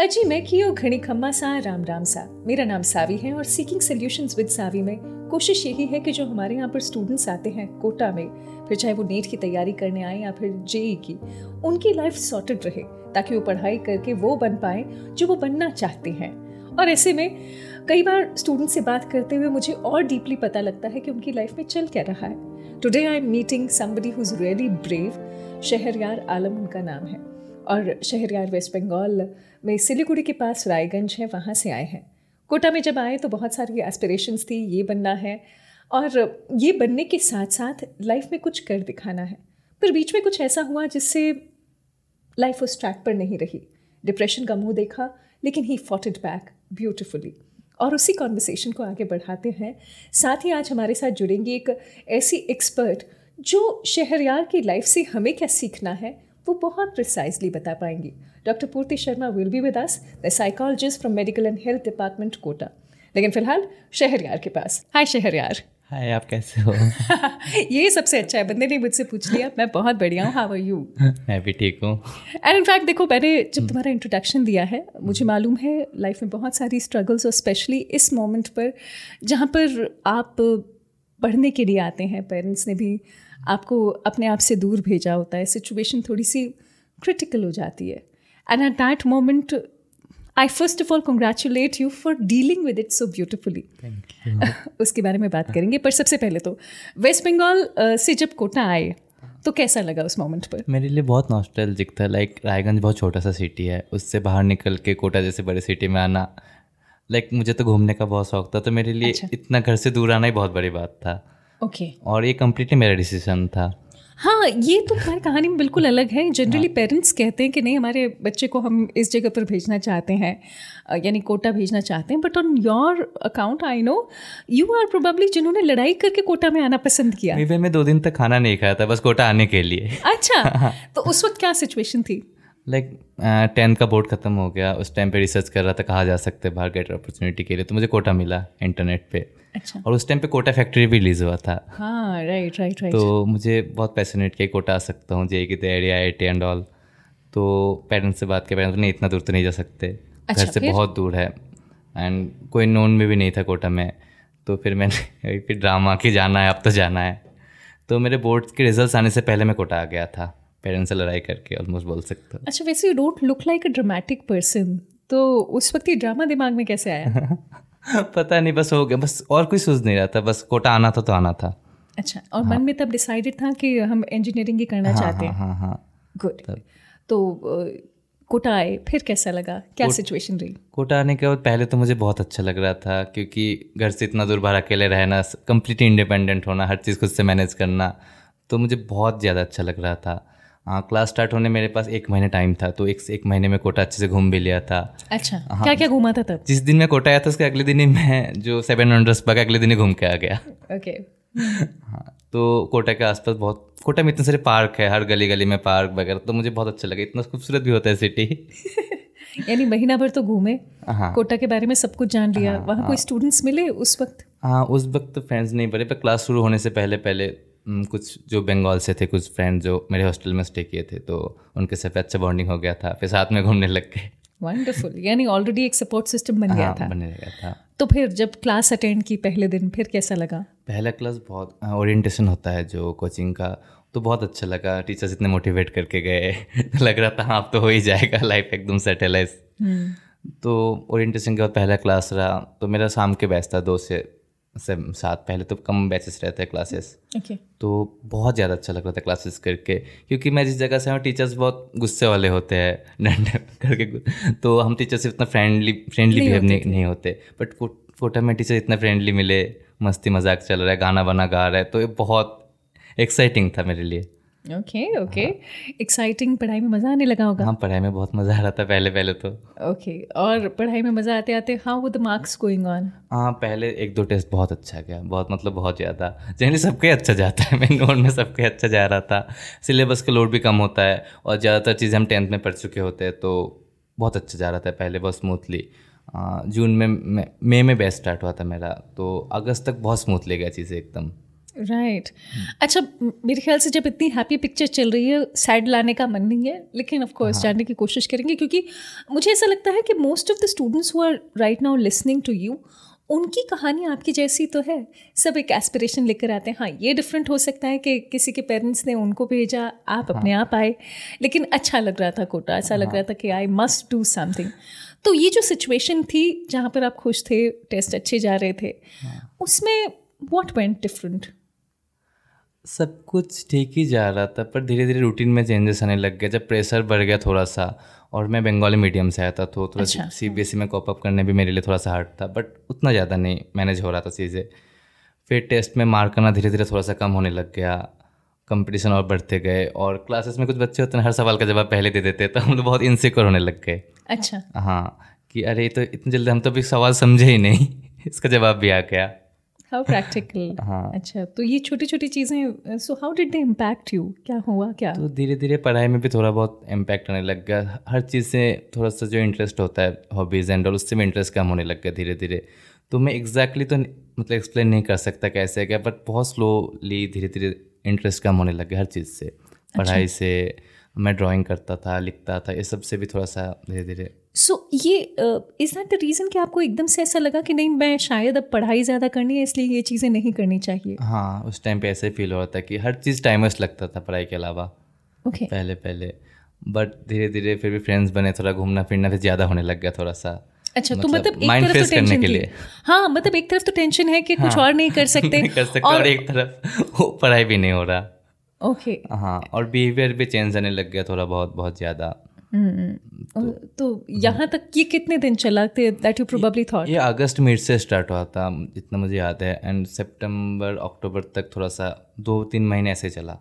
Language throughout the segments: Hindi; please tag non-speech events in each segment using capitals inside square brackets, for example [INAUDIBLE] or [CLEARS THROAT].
अजी, मैं कियो घणी खम्मा सा, राम राम सा। मेरा नाम सावी है और सीकिंग सोल्यूशंस विद सावी में कोशिश यही है कि जो हमारे यहाँ पर स्टूडेंट्स आते हैं कोटा में, फिर चाहे वो नीट की तैयारी करने आए या फिर जेई की, उनकी लाइफ सॉर्टेड रहे, ताकि वो पढ़ाई करके वो बन पाए जो वो बनना चाहते हैं। और ऐसे में कई बार स्टूडेंट से बात करते हुए मुझे और डीपली पता लगता है कि उनकी लाइफ में चल क्या रहा है। Today I am meeting somebody who is really brave Shahryar Alam उनका नाम है। और शहरयार वेस्ट बंगाल में सिलीगुड़ी के पास रायगंज है, वहाँ से आए हैं। कोटा में जब आए तो बहुत सारी एस्पिरेशंस थी, ये बनना है। और ये बनने के साथ साथ लाइफ में कुछ कर दिखाना है। पर बीच में कुछ ऐसा हुआ जिससे लाइफ उस ट्रैक पर नहीं रही। डिप्रेशन का मुँह देखा, लेकिन he fought it back beautifully और उसी कॉन्वर्सेशन को आगे बढ़ाते हैं। साथ ही आज हमारे साथ जुड़ेंगी एक ऐसी एक्सपर्ट जो शहरयार की लाइफ से हमें क्या सीखना है वो बहुत प्रिसाइजली बता पाएँगी। Doctor Purti Sharma will be with us the psychologist from medical and health department Kota लेकिन फ़िलहाल शहरयार के पास। हाय शहरयार। हाय आप कैसे हो? [LAUGHS] ये सबसे अच्छा है बंदे ने मुझसे पूछ लिया मैं बहुत बढ़िया हूँ हाउ आर यू मैं भी ठीक हूँ। एंड इनफैक्ट देखो मैंने जब तुम्हारा इंट्रोडक्शन दिया है मुझे मालूम है लाइफ में बहुत सारी स्ट्रगल्स और स्पेशली इस मोमेंट पर जहाँ पर आप पढ़ने के लिए आते हैं पेरेंट्स ने भी आपको अपने आप से दूर भेजा होता है सिचुएशन थोड़ी सी क्रिटिकल हो जाती है। And at that moment I first of all congratulate you for dealing with it so beautifully उसके बारे में बात करेंगे पर सबसे पहले तो वेस्ट बंगाल से जब कोटा आए तो कैसा लगा उस मोमेंट पर? मेरे लिए बहुत नॉस्टैल्जिक था। लाइक रायगंज बहुत छोटा सा सिटी है। उससे बाहर निकल के कोटा जैसे बड़े सिटी में आना लाइक मुझे तो घूमने का बहुत शौक था। तो मेरे लिए अच्छा। इतना घर से दूर आना ही बहुत बड़ी बात था। Okay okay. और ये कम्प्लीटली मेरा डिसीज़न था। हाँ ये तो हमारी कहानी में बिल्कुल अलग है। जनरली हाँ. पेरेंट्स कहते हैं कि नहीं हमारे बच्चे को हम इस जगह पर भेजना चाहते हैं यानी कोटा भेजना चाहते हैं। But on your account I know you are probably जिन्होंने लड़ाई करके कोटा में आना पसंद किया। मैं दो दिन तक खाना नहीं खाया था बस कोटा आने के लिए। अच्छा [LAUGHS] तो उस वक्त क्या सिचुएशन थी? लाइक टेंथ uh, का बोर्ड ख़त्म हो गया उस टाइम पे रिसर्च कर रहा था कहाँ जा सकते बाहर गेटर अपॉर्चुनिटी के लिए तो मुझे कोटा मिला इंटरनेट पे। अच्छा। और उस टाइम पे कोटा फैक्ट्री भी रिलीज़ हुआ था। हाँ राइट राइट राइट तो मुझे बहुत पैसनेट किया कोटा आ सकता हूँ जे की तैयारी आई आई एंड ऑल तो पेरेंट्स से बात किया पेरेंट्स नहीं इतना दूर तो नहीं जा सकते। अच्छा, घर से फिर? बहुत दूर है। एंड कोई नोन में भी नहीं था कोटा में। तो फिर मैंने [LAUGHS] फिर ड्रामा की जाना है अब तो जाना है। तो मेरे बोर्ड के रिज़ल्ट आने से पहले मैं कोटा आ गया था। पेरेंट्स से लड़ाई करके ऑलमोस्ट बोल सकते हो। अच्छा वैसे you don't look like a dramatic person तो उस वक्त ये ड्रामा दिमाग में कैसे आया? [LAUGHS] पता नहीं बस हो गया बस और कोई सोच नहीं रहा था बस कोटा आना था तो आना था। अच्छा और हाँ. मन में तब डिसाइडेड था कि हम इंजीनियरिंग ही करना हाँ, चाहते हैं हाँ। हाँ हाँ। गुड तो कोटा आए फिर कैसा लगा? क्या सिचुएशन रही? कोटा आने के बाद पहले तो मुझे बहुत अच्छा लग रहा था क्योंकि घर से इतना दूर बाहर अकेले रहना कम्प्लीटली इंडिपेंडेंट होना हर चीज़ खुद से मैनेज करना तो मुझे बहुत ज़्यादा अच्छा लग रहा था। हाँ क्लास स्टार्ट होने मेरे पास एक महीने टाइम था तो एक एक महीने में कोटा अच्छे से घूम भी लिया था। अच्छा हाँ, क्या क्या घूमा था तब? जिस दिन मैं कोटा आया था उसके अगले दिन ही मैं जो सेवन हंड्रेड का अगले दिन ही घूम के आ गया। ओके हाँ तो कोटा के आसपास बहुत कोटा में इतने सारे पार्क है हर गली गली में पार्क वगैरह तो मुझे बहुत अच्छा लगा इतना खूबसूरत भी होता है सिटी [LAUGHS] यानी महीना भर तो घूमे हाँ। कोटा के बारे में सब कुछ जान लिया हाँ, वहाँ कोई स्टूडेंट्स हाँ। मिले उस वक्त? हाँ उस वक्त तो फ्रेंड्स नहीं पड़े पर क्लास शुरू होने से पहले पहले कुछ जो बंगाल से थे कुछ फ्रेंड जो मेरे हॉस्टल में स्टे किए थे तो उनके साथ अच्छा बॉन्डिंग हो गया था फिर साथ में घूमने लग गए। वंडरफुल यानी ऑलरेडी एक सपोर्ट सिस्टम बन गया हाँ, था। बनने लगा था। तो फिर जब क्लास अटेंड की पहले दिन फिर कैसा लगा? पहला क्लास बहुत ओरिएंटेशन होता है जो कोचिंग का तो बहुत अच्छा लगा। टीचर्स इतने मोटिवेट करके गए। [LAUGHS] लग रहा था हाँ अब तो हो ही जाएगा। लाइफ एकदम सेटल है। हम्म। तो ओरिएंटेशन के बाद पहला क्लास रहा। तो मेरा शाम के बैच था दो से से साथ पहले तो कम बैचेस रहते हैं क्लासेस okay. तो बहुत ज़्यादा अच्छा लग रहा था क्लासेस करके क्योंकि मैं जिस जगह से हूँ टीचर्स बहुत गुस्से वाले होते हैं। [LAUGHS] डंडे करके तो हम टीचर्स से इतना फ्रेंडली फ्रेंडली बिहेव नहीं, नहीं होते। बट कोटा में टीचर इतना फ्रेंडली मिले मस्ती मज़ाक चल रहा है गाना वाना गा रहा है तो ये बहुत एक्साइटिंग था मेरे लिए। ओके ओके एक्साइटिंग पढ़ाई में मज़ा आने लगा होगा। हाँ पढ़ाई में बहुत मज़ा आ रहा था पहले पहले तो। Okay okay. और पढ़ाई में मज़ा आते आते हाउ वो द मार्क्स गोइंग ऑन हाँ पहले एक दो टेस्ट बहुत अच्छा गया बहुत मतलब बहुत ज़्यादा। जनरली सबके अच्छा जाता है मेन नोट में सबके अच्छा जा रहा था। सिलेबस का लोड भी कम होता है और ज़्यादातर चीज़ें हम टेंथ में पढ़ चुके होते हैं तो बहुत अच्छा जा रहा था पहले बहुत स्मूथली जून में मई में बेस्ट स्टार्ट हुआ था मेरा तो अगस्त तक बहुत स्मूथली गया चीज़ें एकदम। Right right. अच्छा मेरे ख्याल से जब इतनी हैप्पी पिक्चर चल रही है सैड लाने का मन नहीं है लेकिन ऑफ़ कोर्स जानने की कोशिश करेंगे क्योंकि मुझे ऐसा लगता है कि most of the students who are right now listening to you उनकी कहानी आपकी जैसी तो है सब एक एस्पिरेशन लेकर आते हैं हाँ ये डिफरेंट हो सकता है कि किसी के पेरेंट्स ने उनको भेजा आप हाँ. अपने आप आए लेकिन अच्छा लग रहा था कोटा ऐसा हाँ. लग रहा था कि आई मस्ट डू समथिंग तो ये जो सिचुएशन थी जहाँ पर आप खुश थे टेस्ट अच्छे जा रहे थे हाँ. उसमें वॉट वेंट डिफरेंट सब कुछ ठीक ही जा रहा था पर धीरे धीरे रूटीन में चेंजेस आने लग गए जब प्रेशर बढ़ गया थोड़ा सा और मैं बंगाली मीडियम से आया था तो थोड़ा अच्छा, सी बी एस ई में कॉप अप करने भी मेरे लिए थोड़ा सा हार्ड था बट उतना ज़्यादा नहीं मैनेज हो रहा था चीज़ें। फिर टेस्ट में मार्क करना धीरे धीरे थोड़ा सा कम होने लग गया। कंपटीशन और बढ़ते गए और क्लासेस में कुछ बच्चे होते हैं हर सवाल का जवाब पहले दे देते तो हम लोग बहुत इनसिक्योर होने लग गए। अच्छा। हाँ कि अरे तो इतनी जल्दी हम तो अभी सवाल समझे ही नहीं इसका जवाब भी आ गया। हाउ प्रैक्टिकल [LAUGHS] हाँ। अच्छा तो ये छोटी छोटी चीज़ें so how did they impact you क्या हुआ क्या? तो धीरे धीरे पढ़ाई में भी थोड़ा बहुत इम्पैक्ट आने लग गया। हर चीज़ से थोड़ा सा जो इंटरेस्ट होता है हॉबीज़ एंड और उससे भी इंटरेस्ट कम होने लग गया धीरे धीरे तो मैं एग्जैक्टली exactly तो मतलब एक्सप्लेन नहीं कर सकता कैसे क्या बट बहुत स्लोली धीरे धीरे इंटरेस्ट कम होने लग गया हर चीज़ से। अच्छा। पढ़ाई से मैं ड्राइंग करता था लिखता था ये सबसे भी थोड़ा सा धीरे धीरे सो so, ये इज़ दैट द रीज़न कि आपको एकदम से ऐसा लगा कि नहीं मैं शायद अब पढ़ाई ज़्यादा करनी है इसलिए ये चीज़ें नहीं करनी चाहिए? हाँ उस टाइम पे ऐसे फील हो रहा था कि हर चीज़ टाइमर्स लगता था पढ़ाई के अलावा। Okay okay. पहले पहले। बट धीरे धीरे फिर भी फ्रेंड्स बने थोड़ा घूमना फिरना फिर ज़्यादा होने लग गया थोड़ा सा। अच्छा तो मतलब, तो मतलब एक तरफ़ तो टेंशन के लिए। हाँ मतलब एक तरफ़ तो टेंशन है कि हाँ, कुछ और नहीं कर सकते। [LAUGHS] नहीं कर सकते और, और एक तरफ़ पढ़ाई भी नहीं हो रहा। ओके. हाँ और बिहेवियर भी चेंज आने लग गया थोड़ा बहुत बहुत ज़्यादा। तो, तो यहाँ तक ये कितने दिन चला दैट यू प्रोबेबली थॉट ये अगस्त मिड से स्टार्ट हुआ था जितना मुझे याद है। एंड सितंबर अक्टूबर तक थोड़ा सा दो तीन महीने ऐसे चला।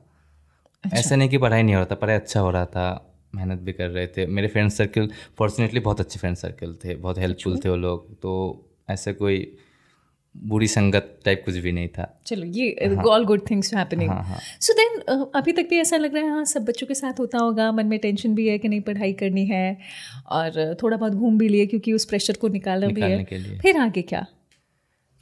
अच्छा। ऐसा नहीं कि पढ़ाई नहीं हो रहा था पढ़ाई अच्छा हो रहा था। मेहनत भी कर रहे थे। मेरे फ्रेंड सर्कल फॉर्चुनेटली बहुत अच्छे फ्रेंड सर्कल थे बहुत हेल्पफुल। थे वो लोग। तो ऐसे कोई बुरी संगत टाइप कुछ भी नहीं था। चलो ये all good things happening so then अभी तक भी ऐसा लग रहा है हाँ सब बच्चों के साथ होता होगा मन में टेंशन भी है कि नहीं पढ़ाई करनी है और थोड़ा बहुत घूम भी लिए क्योंकि उस प्रेशर को निकालना भी है। फिर आगे क्या?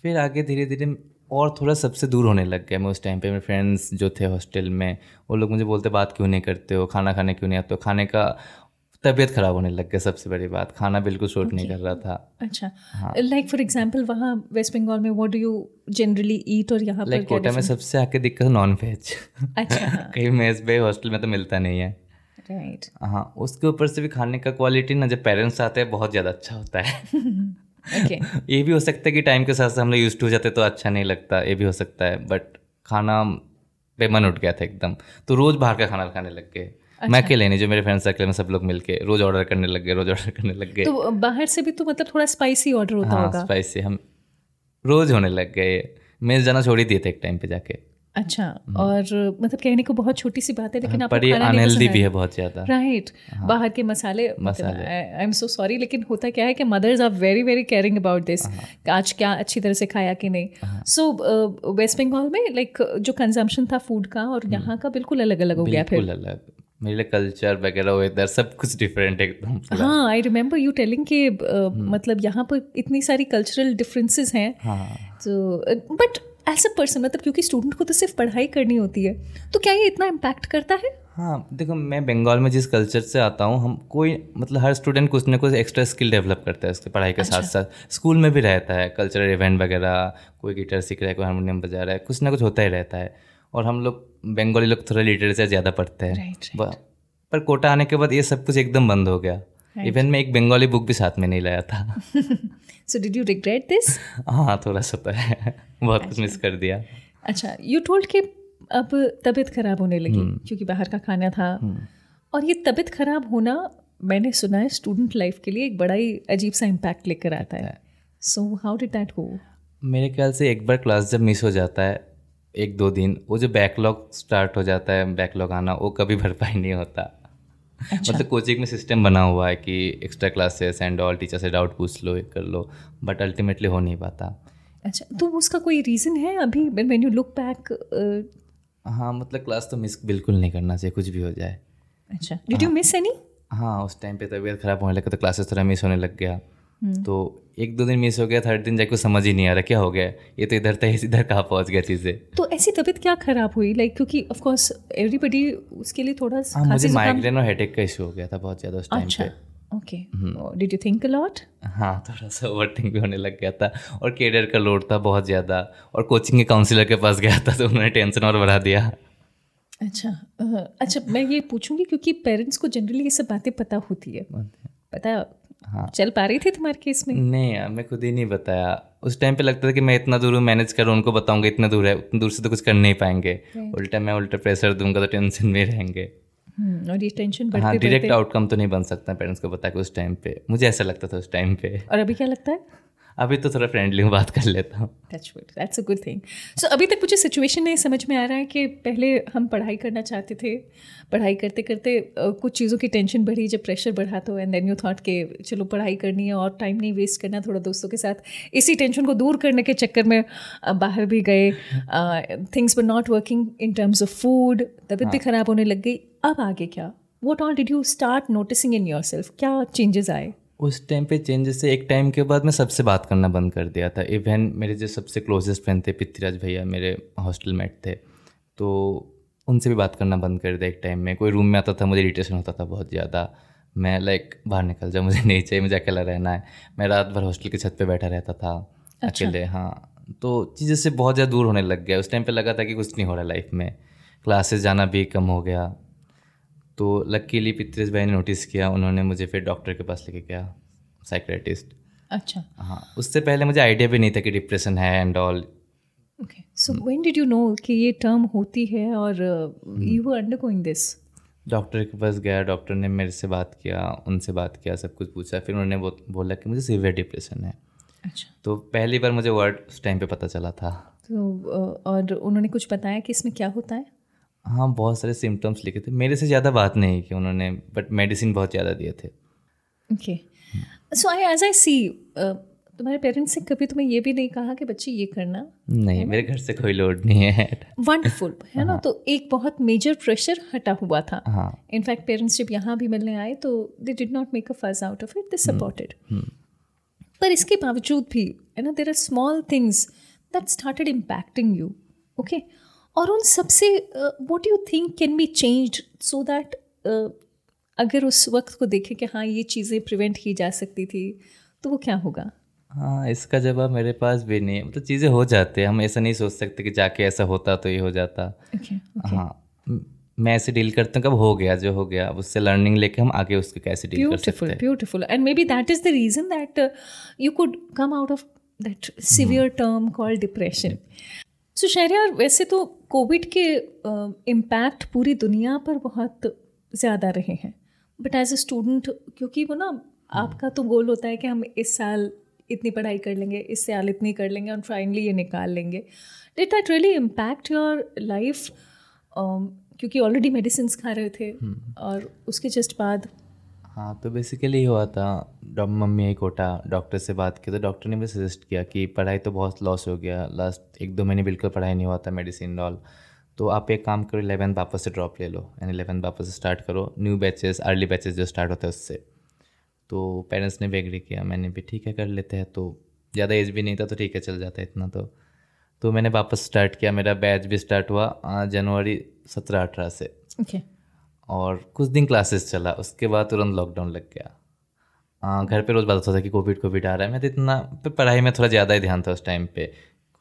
फिर आगे धीरे धीरे और थोड़ा सबसे दूर होने लग गया। मैं उस टाइम पे मेरे फ्रेंड्स जो थे हॉस्टल में वो लोग मुझे बोलते बात क्यों नहीं करते हो? खाना खाने क्यों नहीं आते हो? खाने का तबीयत खराब होने लग गया सबसे बड़ी बात। खाना बिल्कुल शूट okay. नहीं कर रहा था। अच्छा। लाइक फॉर एग्जांपल वहाँ वेस्ट बंगाल में what do you generally eat और यहाँ like, पर कोटा में सबसे आके दिक्कत नॉन वेज अच्छा। [LAUGHS] कहीं मेज पे हॉस्टल में तो मिलता नहीं है। Right right. हाँ उसके ऊपर से भी खाने का क्वालिटी ना जब पेरेंट्स आते हैं बहुत ज़्यादा अच्छा होता है। [LAUGHS] Okay. [LAUGHS] ये भी हो सकता है कि टाइम के साथ साथ हम लोग यूज़ हो जाते तो अच्छा नहीं लगता ये भी हो सकता है बट खाना पे मन उठ गया था एकदम। तो रोज़ बाहर का खाना खाने लग गए। अच्छा। मैं अकेले नहीं जो मेरे फ्रेंड सर्कल में सब लोग मिलके रोज ऑर्डर करने लग गए रोज ऑर्डर करने लग गए। तो बाहर से भी तो मतलब थोड़ा स्पाइसी ऑर्डर होता हाँ, होगा। स्पाइसी हम रोज होने लग गए। मैं जाना छोड़ ही दिए थे एक टाइम पे जाके। अच्छा हम्म। और मतलब कहने को बहुत छोटी सी बात है लेकिन हाँ, आपको खाना अनहेल्दी भी है बहुत ज़्यादा। राइट हाँ, बाहर के मसाले आई एम सो सॉरी लेकिन होता क्या है कि mothers are very very caring about this आज क्या अच्छी तरह से खाया कि नहीं। सो वेस्ट बंगाल में लाइक जो कंजम्पशन था फ़ूड का और हम्म। यहाँ का बिल्कुल अलग अलग हो गया फिर। अलग। मेरे लिए कल्चर वगैरह वेदर सब कुछ डिफरेंट है एकदम हाँ आई रिमेम्बर यू टेलिंग कि हम्म। मतलब यहाँ पर इतनी सारी कल्चरल डिफरेंसेस हैं। हाँ। तो बट एज अ पर्सन मतलब क्योंकि स्टूडेंट को तो सिर्फ़ पढ़ाई करनी होती है तो क्या ये इतना इम्पैक्ट करता है? हाँ देखो मैं बंगाल में जिस कल्चर से आता हूँ हम कोई मतलब हर स्टूडेंट कुछ ना कुछ एक्स्ट्रा स्किल डेवलप करता है उसके पढ़ाई के अच्छा। साथ। साथ स्कूल में भी रहता है कल्चरल इवेंट वगैरह कोई गिटार सीख रहा है कोई हारमोनियम बजा रहा है कुछ ना कुछ होता ही रहता है। और हम लोग बंगाली लोग थोड़ा लिटरेचर ज़्यादा पढ़ते हैं। पर कोटा आने के बाद ये सब कुछ एकदम बंद हो गया। इवन मैं एक बंगाली बुक भी साथ में नहीं लाया था। So did you regret this हाँ थोड़ा सा तो है। बहुत कुछ मिस कर दिया। अच्छा यू टोल्ड कि अब तबीयत खराब होने लगी hmm. क्योंकि बाहर का खाना था। Hmm. और ये तबीयत खराब होना मैंने सुना है स्टूडेंट लाइफ के लिए एक बड़ा ही अजीब सा इम्पैक्ट लेकर आता है। So how did that go मेरे ख्याल से एक बार क्लास जब मिस हो जाता है एक दो दिन वो जो बैकलॉग स्टार्ट हो जाता है बैकलॉग आना वो कभी भरपाई नहीं होता। अच्छा। मतलब कोचिंग में सिस्टम बना हुआ है कि extra classes and all teacher से डाउट पूछ लो कर लो बट अल्टीमेटली हो नहीं पाता। अच्छा तो उसका कोई रीज़न है अभी? व्हेन यू लुक बैक हाँ मतलब क्लास तो मिस बिल्कुल नहीं करना चाहिए कुछ भी हो जाए। अच्छा। डिड यू मिस एनी हाँ उस टाइम पे तबीयत ख़राब होने लगा तो क्लासेस थोड़ा मिस होने लग गया। तो एक दो दिन मिस हो गया थर्ड दिन जाके समझ ही नहीं आ रहा क्या हो गया? ये तो इधर था इधर कहाँ पहुँच गया चीज़ें? तो ऐसी तबीयत क्या खराब हुई? लाइक क्योंकि ऑफ़ कोर्स एवरीबडी उसके लिए थोड़ा हाँ मुझे माइग्रेन और हेडेक का इशू हो गया था बहुत ज़्यादा उस टाइम अच्छा okay did you think a lot हाँ थोड़ा सा ओवर थिंक भी होने लग गया था और कैरियर का लोड था बहुत ज़्यादा और कोचिंग के काउंसिलर के पास गया था तो उन्होंने टेंशन और बढ़ा दिया। अच्छा अच्छा मैं ये पूछूँगी क्योंकि पेरेंट्स को जनरली ये सब बातें पता होती है। पता हाँ। चल पा रही थी तुम्हारे केस में? नहीं यार मैं खुद ही नहीं बताया। उस टाइम पे लगता था कि मैं इतना दूर मैनेज करूँ उनको बताऊँगा इतना दूर है उतना दूर से तो कुछ कर नहीं पाएँगे। उल्टा मैं उल्टा प्रेशर दूँगा तो टेंशन में रहेंगे। हम्म, और ये टेंशन बढ़ते हाँ डायरेक्ट आउटकम तो नहीं बन सकता पेरेंट्स को बता के उस टाइम पे। मुझे ऐसा लगता था उस टाइम पे। और अभी क्या लगता है? अभी तो थोड़ा फ्रेंडली हूँ बात कर लेता हूँ। That's a good thing so अभी तक मुझे सिचुएशन में समझ में आ रहा है कि पहले हम पढ़ाई करना चाहते थे। पढ़ाई करते करते कुछ चीज़ों की टेंशन बढ़ी जब प्रेशर बढ़ा तो एंड देन यू थॉट के चलो पढ़ाई करनी है और टाइम नहीं वेस्ट करना थोड़ा दोस्तों के साथ। इसी टेंशन को दूर करने के चक्कर में बाहर भी गए। Things were not working in terms of food तबीयत भी ख़राब होने लग गई। अब आगे क्या? What all did you start noticing in yourself क्या चेंजेस आए? उस टाइम पे चेंजेस से एक टाइम के बाद मैं सबसे बात करना बंद कर दिया था। इवन मेरे जो सबसे क्लोजेस्ट फ्रेंड थे पृथ्वीराज भैया मेरे हॉस्टल मेट थे तो उनसे भी बात करना बंद कर दिया एक टाइम में। कोई रूम में आता था मुझे इरीटेशन होता था बहुत ज़्यादा। मैं लाइक बाहर निकल जाऊँ मुझे [LAUGHS] नहीं चाहिए मुझे अकेला रहना है। मैं रात भर हॉस्टल की छत पर बैठा रहता था अच्छा। अकेले हाँ। तो चीज़ें से बहुत ज़्यादा दूर होने लग गया। उस टाइम पर लगा था कि कुछ नहीं हो रहा लाइफ में। क्लासेस जाना भी कम हो गया। तो लकीली पितृज भाई ने नोटिस किया उन्होंने मुझे फिर डॉक्टर के पास लेके गया साइक्रेटिस्ट अच्छा। हाँ उससे पहले मुझे आइडिया भी नहीं था कि डिप्रेशन है and all okay so when did you know कि ये टर्म होती है और you were undergoing this doctor के पास गया डॉक्टर ने मेरे से बात किया उनसे बात किया सब कुछ पूछा फिर उन्होंने वो बोला कि मुझे सीवियर डिप्रेशन है। अच्छा। तो पहली बार मुझे वर्ड उस टाइम पे पता चला था। तो और उन्होंने कुछ बताया कि इसमें क्या होता है? हाँ बहुत सारे सिम्टम्स लिखे थे। मेरे से ज़्यादा बात नहीं की उन्होंने बट मेडिसिन बहुत ज़्यादा दिए थे। Okay so I as I सी तुम्हारे पेरेंट्स ने कभी तुम्हें ये भी नहीं कहा कि बच्चे ये करना? नहीं मेरे घर से कोई लोड नहीं है। वंडरफुल है ना? हाँ। तो एक बहुत मेजर प्रेशर हटा हुआ था। इनफैक्ट पेरेंट्स जब यहाँ भी मिलने आए तो they did not make a fuss out of it they supported पर इसके बावजूद भी है ना there are small things that started impacting you okay और उन सबसे what you think can be change so that अगर उस वक्त को देखें कि हाँ ये चीज़ें प्रिवेंट की जा सकती थी तो वो क्या होगा? हाँ इसका जवाब मेरे पास भी नहीं है। मतलब तो चीज़ें हो जाते हैं। हम ऐसा नहीं सोच सकते कि जाके ऐसा होता तो ये हो जाता। Okay, okay. हाँ मैं ऐसे डील करता हूँ कब हो गया जो हो गया अब उससे लर्निंग लेके हम आगे उसके कैसे डील कर सकते हैं? Beautiful and maybe that is the reason that you could come out of that severe term called depression so Shahryar वैसे तो कोविड के इम्पैक्ट uh, पूरी दुनिया पर बहुत ज़्यादा रहे हैं। बट एज ए स्टूडेंट क्योंकि वो ना आपका तो गोल होता है कि हम इस साल इतनी पढ़ाई कर लेंगे इस साल इतनी कर लेंगे और फाइनली ये निकाल लेंगे। Did that really impact your life क्योंकि ऑलरेडी मेडिसिन खा रहे थे हम्म। और उसके जस्ट बाद हाँ तो बेसिकली हुआ था। डॉ मम्मी आई कोटा डॉक्टर से बात की तो डॉक्टर ने मुझे सजेस्ट किया कि पढ़ाई तो बहुत लॉस हो गया। लास्ट एक दो महीने बिल्कुल पढ़ाई नहीं हुआ था मेडिसिन ऑल तो आप एक काम करो इलेवेंथ वापस से ड्रॉप ले लो। एंड इलेवेंथ वापस से स्टार्ट करो। न्यू बैचेस अर्ली बैचेस जो स्टार्ट होते हैं उससे। तो पेरेंट्स ने भी एग्री किया। मैंने भी ठीक है, कर लेते हैं। तो ज़्यादा एज भी नहीं था तो ठीक है, चल जाता है इतना तो। तो मैंने वापस स्टार्ट किया। मेरा बैच भी स्टार्ट हुआ जनवरी सत्रह अठारह से। Okay okay. और कुछ दिन क्लासेस चला उसके बाद तुरंत लॉकडाउन लग गया। आ, घर पे रोज़ बात होता था कि कोविड कोविड आ रहा है। मैं तो इतना पढ़ाई में थोड़ा ज़्यादा ही ध्यान था उस टाइम पे।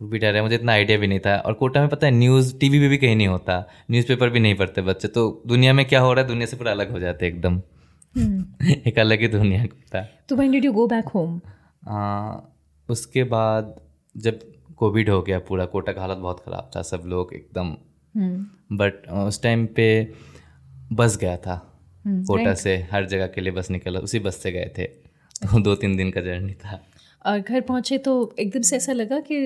कोविड आ रहा है मुझे इतना आइडिया भी नहीं था। और कोटा में पता है न्यूज़ टीवी पे भी कहीं नहीं होता। न्यूज़पेपर भी नहीं पढ़ते बच्चे। तो दुनिया में क्या हो रहा है दुनिया से पूरा अलग हो जाते एकदम। हम्म। [LAUGHS] एक अलग ही दुनिया है तो did you go back home उसके बाद जब कोविड हो गया पूरा कोटा का हालत बहुत ख़राब था सब लोग एकदम। But hmm. उस टाइम पे बस गया था। हम्म, कोटा से हर जगह के लिए बस निकला उसी बस से गए थे। तो दो तीन दिन का जर्नी था। और घर पहुँचे तो एकदम से ऐसा लगा कि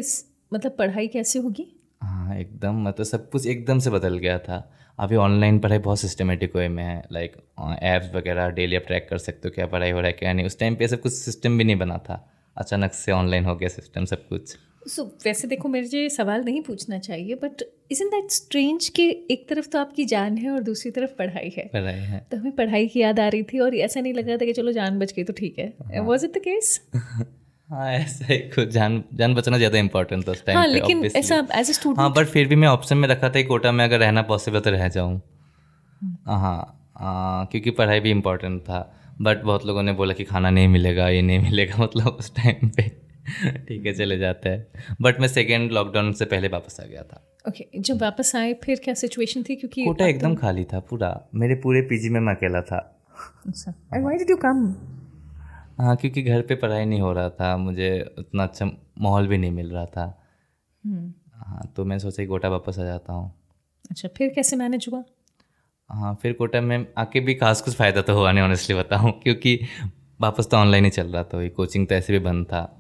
मतलब पढ़ाई कैसे होगी? हाँ एकदम मतलब सब कुछ एकदम से बदल गया था। अभी ऑनलाइन पढ़ाई बहुत सिस्टमेटिक वे में है लाइक ऐप्स वगैरह डेली आप ट्रैक कर सकते हो क्या पढ़ाई हो रहा है क्या नहीं। उस टाइम पे सब कुछ सिस्टम भी नहीं बना था। अचानक से ऑनलाइन हो गया सिस्टम सब कुछ। सो so, वैसे देखो मेरे ये सवाल नहीं पूछना चाहिए but is in that strange कि एक तरफ़ तो आपकी जान है और दूसरी तरफ़ पढ़ाई है? पढ़ाई है। तो हमें पढ़ाई की याद आ रही थी और ऐसा नहीं लग रहा था कि चलो जान बच गई तो ठीक है। वॉज़ इट द केस हाँ ऐसा ही कुछ। जान जान बचना ज़्यादा इंपॉर्टेंट था उस टाइम हाँ लेकिन ऐसा एज ए स्टूडेंट हाँ बट फिर भी मैं ऑप्शन में रखा था कि कोटा में अगर रहना पॉसिबल तो रह जाऊँ। हाँ हाँ क्योंकि पढ़ाई भी इम्पोर्टेंट था बट बहुत लोगों ने बोला कि खाना नहीं मिलेगा ये नहीं मिलेगा मतलब उस टाइम पे। ठीक है चले जाते हैं। बट मैं सेकेंड लॉकडाउन से पहले वापस आ गया था। ओके okay, जब वापस आए फिर क्या सिचुएशन थी? क्योंकि कोटा एकदम तो... खाली था पूरा। मेरे पूरे पीजी में मैं अकेला था। And why did you come हाँ क्योंकि घर पे पढ़ाई नहीं हो रहा था मुझे उतना अच्छा माहौल भी नहीं मिल रहा था। Hmm. हाँ तो मैं सोचा कि कोटा वापस आ जाता हूँ। अच्छा फिर कैसे मैनेज हुआ? हाँ फिर कोटा में आके भी खास कुछ फ़ायदा तो हुआ नहीं ऑनेस्टली बताऊँ क्योंकि वापस तो ऑनलाइन ही चल रहा था कोचिंग तो ऐसे भी बंद था।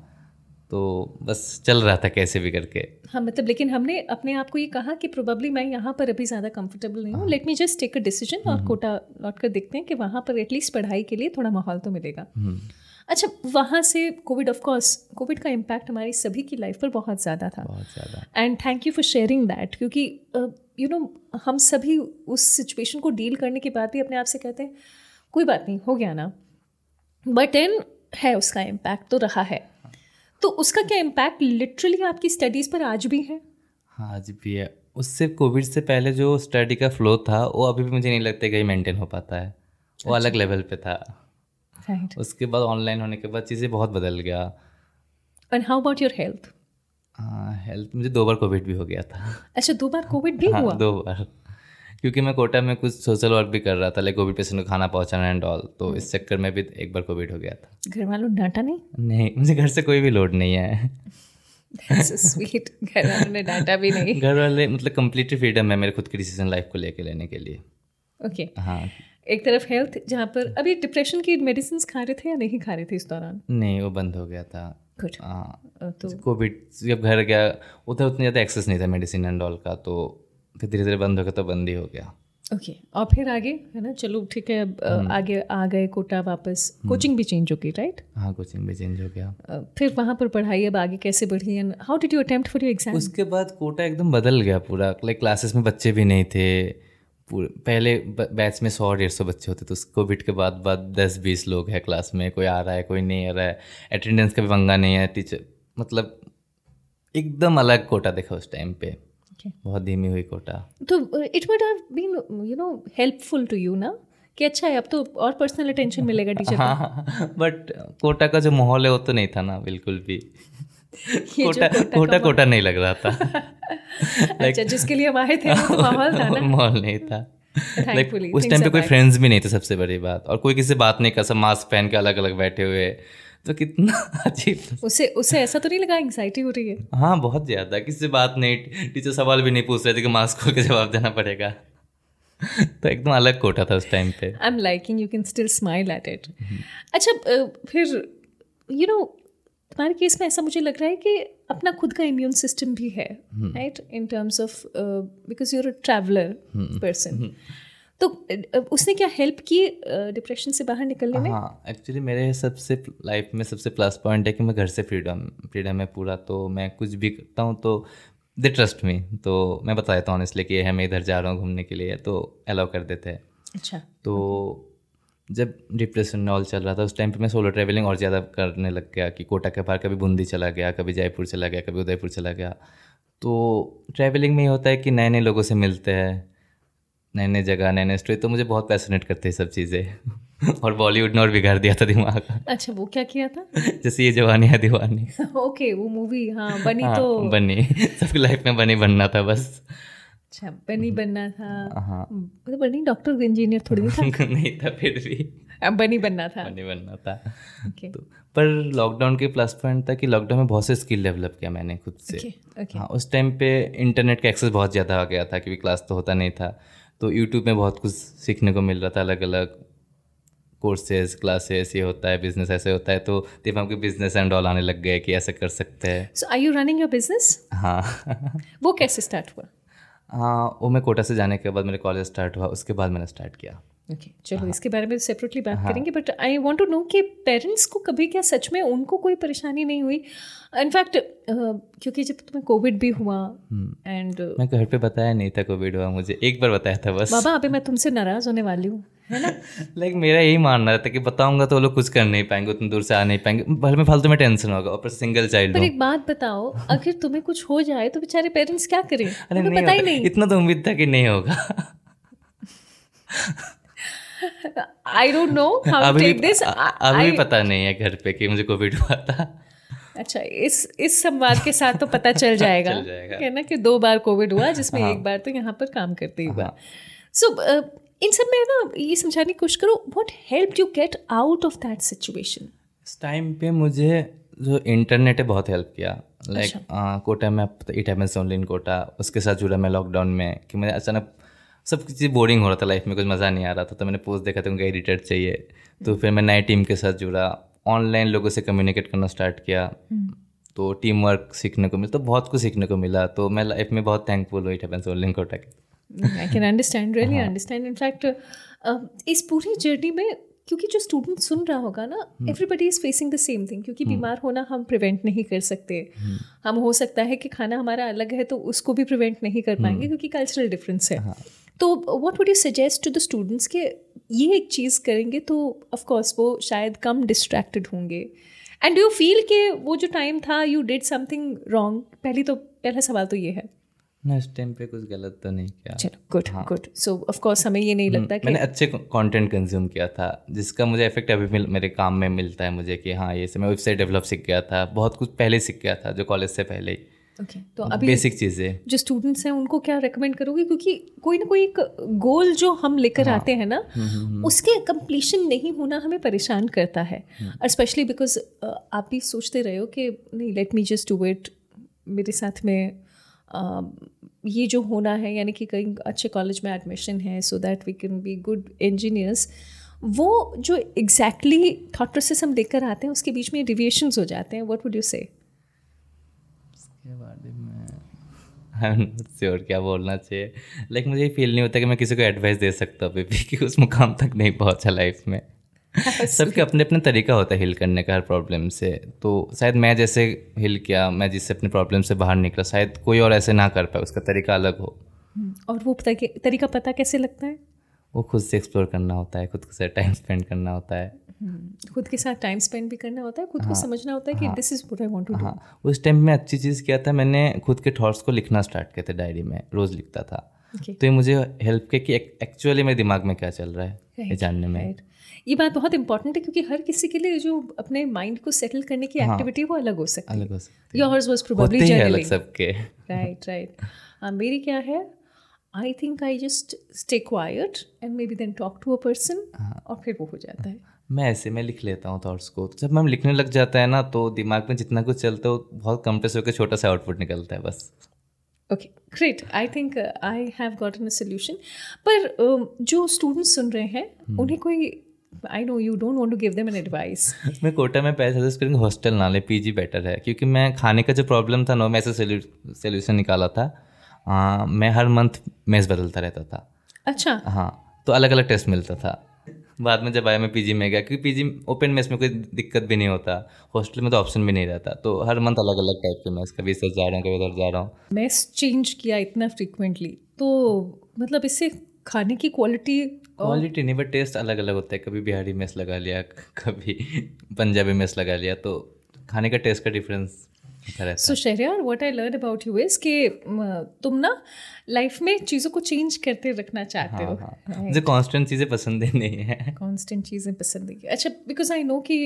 तो बस चल रहा था कैसे भी करके हाँ मतलब लेकिन हमने अपने आप को ये कहा कि प्रोबेबली मैं यहाँ पर अभी ज़्यादा कंफर्टेबल नहीं हूँ। Let me just take a decision और हम्म। कोटा लौट कर देखते हैं कि वहाँ पर एटलीस्ट पढ़ाई के लिए थोड़ा माहौल तो मिलेगा। हम्म। अच्छा वहाँ से कोविड ऑफ़ कोर्स कोविड का इम्पैक्ट हमारी सभी की लाइफ पर बहुत ज़्यादा था। बहुत ज़्यादा। And thank you for sharing that क्योंकि यू नो हम सभी उस सिचुएशन को डील करने के बाद भी अपने आप से कहते हैं कोई बात नहीं हो गया ना? बट एन है उसका इम्पैक्ट तो रहा है। तो उसका क्या इम्पैक्ट लिटरली आपकी स्टडीज़ पर आज भी है? हाँ आज भी है उससे कोविड से पहले जो स्टडी का फ्लो था वो अभी भी मुझे नहीं लगता कहीं मेंटेन हो पाता है। वो अलग लेवल पे था। राइट उसके बाद ऑनलाइन होने के बाद चीज़ें बहुत बदल गया। And how about your health health मुझे दो बार कोविड भी हो गया था। अच्छा दो बार कोविड भी हाँ, हुआ? दो बार। क्योंकि मैं कोटा में कुछ सोशल वर्क भी कर रहा था लाइक कोविड पेशेंट को खाना पहुंचाना एंड ऑल तो इस चक्कर में भी एक बार कोविड हो गया था। घर वालों डांटा नहीं? नहीं मुझे घर से कोई भी लोड नहीं है। स्वीट घर वालों ने डांटा भी नहीं। घर वाले मतलब कम्प्लीटली फ्रीडम है मेरे खुद की डिसीज़न लाइफ को लेके लेने के लिए। Okay okay. हाँ। एक तरफ़ हेल्थ जहाँ पर अभी डिप्रेशन की मेडिसिन खा रहे थे या नहीं खा रहे थे इस दौरान? नहीं वो बंद हो गया था। हाँ। तो कोविड जब घर गया उधर उतना ज़्यादा एक्सेस नहीं था मेडिसिन एंड ऑल का तो फिर धीरे धीरे बंद हो गया तो बंद ही हो गया। Okay okay. और फिर आगे है ना? चलो ठीक है अब आगे आ गए कोटा वापस। कोचिंग हम्म। भी चेंज हो गई राइट हाँ कोचिंग भी चेंज हो गया। फिर वहाँ पर पढ़ाई अब आगे कैसे बढ़ी and how did you attempt for your exam उसके बाद कोटा एकदम बदल गया पूरा। लाइक क्लासेस में बच्चे भी नहीं थे। पहले बैच में सौ डेढ़ सौ बच्चे होते तो कोविड के बाद बाद दस बीस लोग हैं क्लास में। कोई आ रहा है कोई नहीं आ रहा है। अटेंडेंस का भी पंगा नहीं है। टीचर मतलब एकदम अलग कोटा देखा उस टाइम पे। Okay. बहुत धीमी हुई कोटा। तो it would have been you know helpful to you ना? कि अच्छा है अब तो और पर्सनल अटेंशन मिलेगा टीचर हाँ बट कोटा का जो माहौल है वो तो नहीं था ना बिल्कुल भी। कोटा कोटा कोटा नहीं लग रहा था। [LAUGHS] अच्छा जिसके लिए हम आए थे वो तो माहौल था ना। [LAUGHS] माहौल नहीं था। लाइक उस टाइम पे कोई फ्रेंड्स भी नहीं थे सबसे बड़ी बात। और कोई किसी बात नहीं कर सब मास्क पहन के अलग अलग बैठे हुए। तो कितना [LAUGHS] अजीब उसे उसे ऐसा तो नहीं लगा एंग्जाइटी हो रही है? हाँ बहुत ज़्यादा। किसी से बात नहीं? टीचर सवाल भी नहीं पूछ रहे थे कि मास्क खोल के जवाब देना पड़ेगा। [LAUGHS] तो एकदम अलग कोटा था उस टाइम पे। I am liking you can still smile at it अच्छा फिर यू नो तुम्हारे केस में ऐसा मुझे लग रहा है कि अपना खुद का इम्यून सिस्टम भी है right in terms of because you're a traveller person तो उसने क्या हेल्प की डिप्रेशन से बाहर निकलने में? हाँ एक्चुअली मेरे सबसे लाइफ में सबसे प्लस पॉइंट है कि मैं घर से फ्रीडम फ्रीडम है पूरा तो मैं कुछ भी करता हूँ तो दे ट्रस्ट मी तो मैं बता देता हूँ इसलिए कि है मैं इधर जा रहा हूँ घूमने के लिए तो अलाउ कर देते हैं। अच्छा। तो जब डिप्रेशन ऑल चल रहा था उस टाइम पे मैं सोलो ट्रैवलिंग और ज़्यादा करने लग गया कि कोटा के पार कभी बूंदी चला गया कभी जयपुर चला गया कभी उदयपुर चला गया। तो ट्रैवलिंग में ये होता है कि नए नए लोगों से मिलते हैं नए नए जगह नए नए स्टोरी तो मुझे बहुत पैसनेट करते हैं सब चीज़ें। [LAUGHS] और बॉलीवुड ने और बिगाड़ दिया था दिमाग। अच्छा वो क्या किया था? [LAUGHS] जैसे ये जवानी है दीवानी। [LAUGHS] ओके वो मूवी हाँ बनी हाँ, तो बनी। सबकी लाइफ में बनी बनना था बस। अच्छा बनी बनना था। हाँ। तो बनी डॉक्टर इंजीनियर थोड़ी था? नहीं था फिर भी। बनी बनना था। बनी बनना था। Okay. तो पर लॉकडाउन के प्लस पॉइंट था कि लॉकडाउन में बहुत से स्किल डेवलप किया मैंने खुद से। Okay, okay. हाँ उस टाइम पे इंटरनेट का एक्सेस बहुत ज़्यादा आ गया था क्योंकि क्लास तो होता नहीं था। तो यूट्यूब में बहुत कुछ सीखने को मिल रहा था अलग अलग कोर्सेज क्लासेस ये होता है बिज़नेस ऐसे होता है तो तब के बिज़नेस एंड ऑल आने लग गए कि ऐसे कर सकते हैं। So are you running your business हाँ। वो कैसे स्टार्ट हुआ? हाँ वो मैं कोटा से जाने के बाद मेरे कॉलेज स्टार्ट हुआ उसके बाद मैंने स्टार्ट किया। ओके चलो हाँ. इसके बारे में सेपरेटली बात हाँ. करेंगे but I want to know कि पेरेंट्स को कभी क्या सच में उनको कोई परेशानी नहीं हुई? इनफैक्ट uh, क्योंकि जब तुम्हें कोविड भी हुआ एंड हम्म। मैं घर पे बताया नहीं था कोविड हुआ मुझे एक बार बताया था बस। बाबा अभी मैं तुमसे नाराज़ होने वाली हूँ है ना? [LAUGHS] लाइक मेरा यही मानना रहता कि बताऊँगा तो वो लोग कुछ कर नहीं पाएँगे उतनी दूर से आ नहीं पाएँगे। भले में फालतू में टेंशन होगा और सिंगल चाइल्ड पर एक बात बताओ [LAUGHS] अगर तुम्हें कुछ हो जाए तो बेचारे पेरेंट्स क्या करें? अरे नहीं पता ही नहीं। इतना तो उम्मीद था कि नहीं होगा। [LAUGHS] I don't know how to take this अभी पता नहीं है घर पे कि मुझे कोविड हुआ था। अच्छा इस इस संवाद के साथ तो पता चल [LAUGHS] जाएगा। है ना कि दो बार कोविड हुआ जिसमें हाँ. एक बार तो यहाँ पर काम करते ही हुआ। सो हाँ. so, uh, इन सब में ना ये समझाने की कोशिश करो what help you get out of that situation इस टाइम पे मुझे जो इंटरनेट है बहुत हेल्प किया। लाइक like, कोटा में it happens only in Kota. उसके साथ जुड़ा मैं लॉकडाउन में कि मुझे अचानक सब चीज़ बोरिंग हो रहा था लाइफ में कुछ मज़ा नहीं आ रहा था तो मैंने पोस्ट देखा था उनका एडिटर चाहिए। तो फिर मैं नई टीम के साथ जुड़ा। ऑनलाइन लोगों से कम्युनिकेट करना स्टार्ट किया। हम्म। तो टीम वर्क सीखने को मिला तो बहुत कुछ सीखने को मिला। तो मैं लाइफ में बहुत थैंकफुल हुई थे कोटा के। I can understand really understand in fact इस पूरी जर्नी में क्योंकि जो स्टूडेंट सुन रहा होगा ना everybody is facing the same thing क्योंकि हम्म। बीमार होना हम प्रिवेंट नहीं कर सकते हम्म। हम हो सकता है कि खाना हमारा अलग है तो उसको भी प्रिवेंट नहीं कर पाएँगे हम्म। क्योंकि कल्चरल डिफरेंस है हाँ। तो what would you suggest to the students के ये एक चीज़ करेंगे तो ऑफकोर्स वो शायद कम डिस्ट्रैक्टेड होंगे एंड यू फील कि वो जो टाइम था यू डिड समथिंग रॉन्ग पहली तो पहला सवाल तो ये है ना इस टाइम पे कुछ गलत तो नहीं किया। चलो good good so of course हमें ये नहीं लगता हम्म, कि मैंने अच्छे कंटेंट कंज्यूम किया था जिसका मुझे इफ़ेक्ट अभी मिल, मेरे काम में मिलता है मुझे कि हाँ ये से मैं वेबसाइट डेवलप सीख गया था बहुत कुछ पहले सीख गया था जो कॉलेज से पहले ही। Okay, तो अभी बेसिक चीज़ें। जो स्टूडेंट्स हैं उनको क्या रेकमेंड करोगे? क्योंकि कोई ना कोई एक गोल जो हम लेकर हाँ, आते हैं ना हम्म, हम्म, उसके कम्प्लीशन नहीं होना हमें परेशान करता है। और स्पेशली बिकॉज़ आप भी सोचते रहे हो कि नहीं let me just do it मेरे साथ में ये जो होना है, यानी कि कहीं अच्छे कॉलेज में एडमिशन है so that we can be good engineers वो जो एग्जैक्टली थॉट प्रोसेस हम लेकर आते हैं, उसके बीच में डिविएशंस हो जाते हैं। What would you say sure क्या बोलना चाहिए। लेकिन मुझे ये फील नहीं होता कि मैं किसी को एडवाइस दे सकता अभी भी कि उस मुकाम तक नहीं पहुँचा लाइफ में। [LAUGHS] सबके अपने अपने तरीका होता है हिल करने का हर प्रॉब्लम से। तो शायद मैं जैसे हिल किया मैं जिससे अपने प्रॉब्लम से बाहर निकला शायद कोई और ऐसे ना कर पाए उसका तरीका अलग हो। हम्म, और वो तरीका पता कैसे लगता है? वो खुद से एक्सप्लोर करना होता है खुद से टाइम स्पेंड करना होता है। हम्म, खुद के साथ टाइम स्पेंड भी करना होता है खुद हाँ, को समझना होता है कि this is what I want to do उस टाइम में अच्छी चीज़ किया था मैंने खुद के थॉट्स को लिखना स्टार्ट किया था डायरी में रोज़ लिखता था। Okay. तो ये मुझे हेल्प किया कि एक्चुअली मेरे दिमाग में क्या चल रहा है right, ये जानने में। right. ये बात बहुत इंपॉर्टेंट है क्योंकि हर किसी के लिए जो अपने माइंड को सेटल करने की एक्टिविटी हाँ, वो अलग हो सकती है। अलग हो सकती है। योर्स वाज प्रोबब्ली जर्नलिंग सबके। राइट राइट मेरी क्या है? I think I just stay quiet and maybe then talk to a person और फिर वो हो जाता है। मैं ऐसे में लिख लेता हूँ थॉट्स को। जब मैं लिखने लग जाता है ना तो दिमाग में जितना कुछ चलता है वो बहुत कंप्रेस होकर छोटा सा आउटपुट निकलता है बस। Okay great I think I have gotten a solution पर uh, जो स्टूडेंट्स सुन रहे हैं hmm. उन्हें कोई I know you don't want to give them an advice मैं कोटा में पैसा सजेस्ट करूँगा हॉस्टल ना ले पीजी बेटर है क्योंकि मैं खाने का जो प्रॉब्लम था ना मैं ऐसे सोल्यूशन निकाला था। आ, मैं हर मंथ मेस बदलता रहता था। अच्छा। हाँ तो अलग अलग टेस्ट मिलता था। बाद में जब आया मैं पीजी में गया क्योंकि पीजी ओपन मेस में कोई दिक्कत भी नहीं होता। हॉस्टल में तो ऑप्शन भी नहीं रहता तो हर मंथ अलग अलग टाइप के मेस कभी इधर जा रहा हूँ कभी उधर जा रहा हूँ। मेस चेंज किया इतना फ्रिक्वेंटली तो मतलब इससे खाने की क्वालिटी क्वालिटी नहीं बट टेस्ट अलग अलग होता है। कभी बिहारी मेस लगा लिया कभी पंजाबी मेस लगा लिया तो खाने का टेस्ट का difference so Shahriyar what I learn about you is कि तुम ना लाइफ में चीज़ों को चेंज करते रखना चाहते हाँ, हो हाँ. मुझे कांस्टेंट चीज़ें पसंद ही नहीं है। कांस्टेंट चीज़ें पसंद नहीं अच्छा बिकॉज़ आई नो कि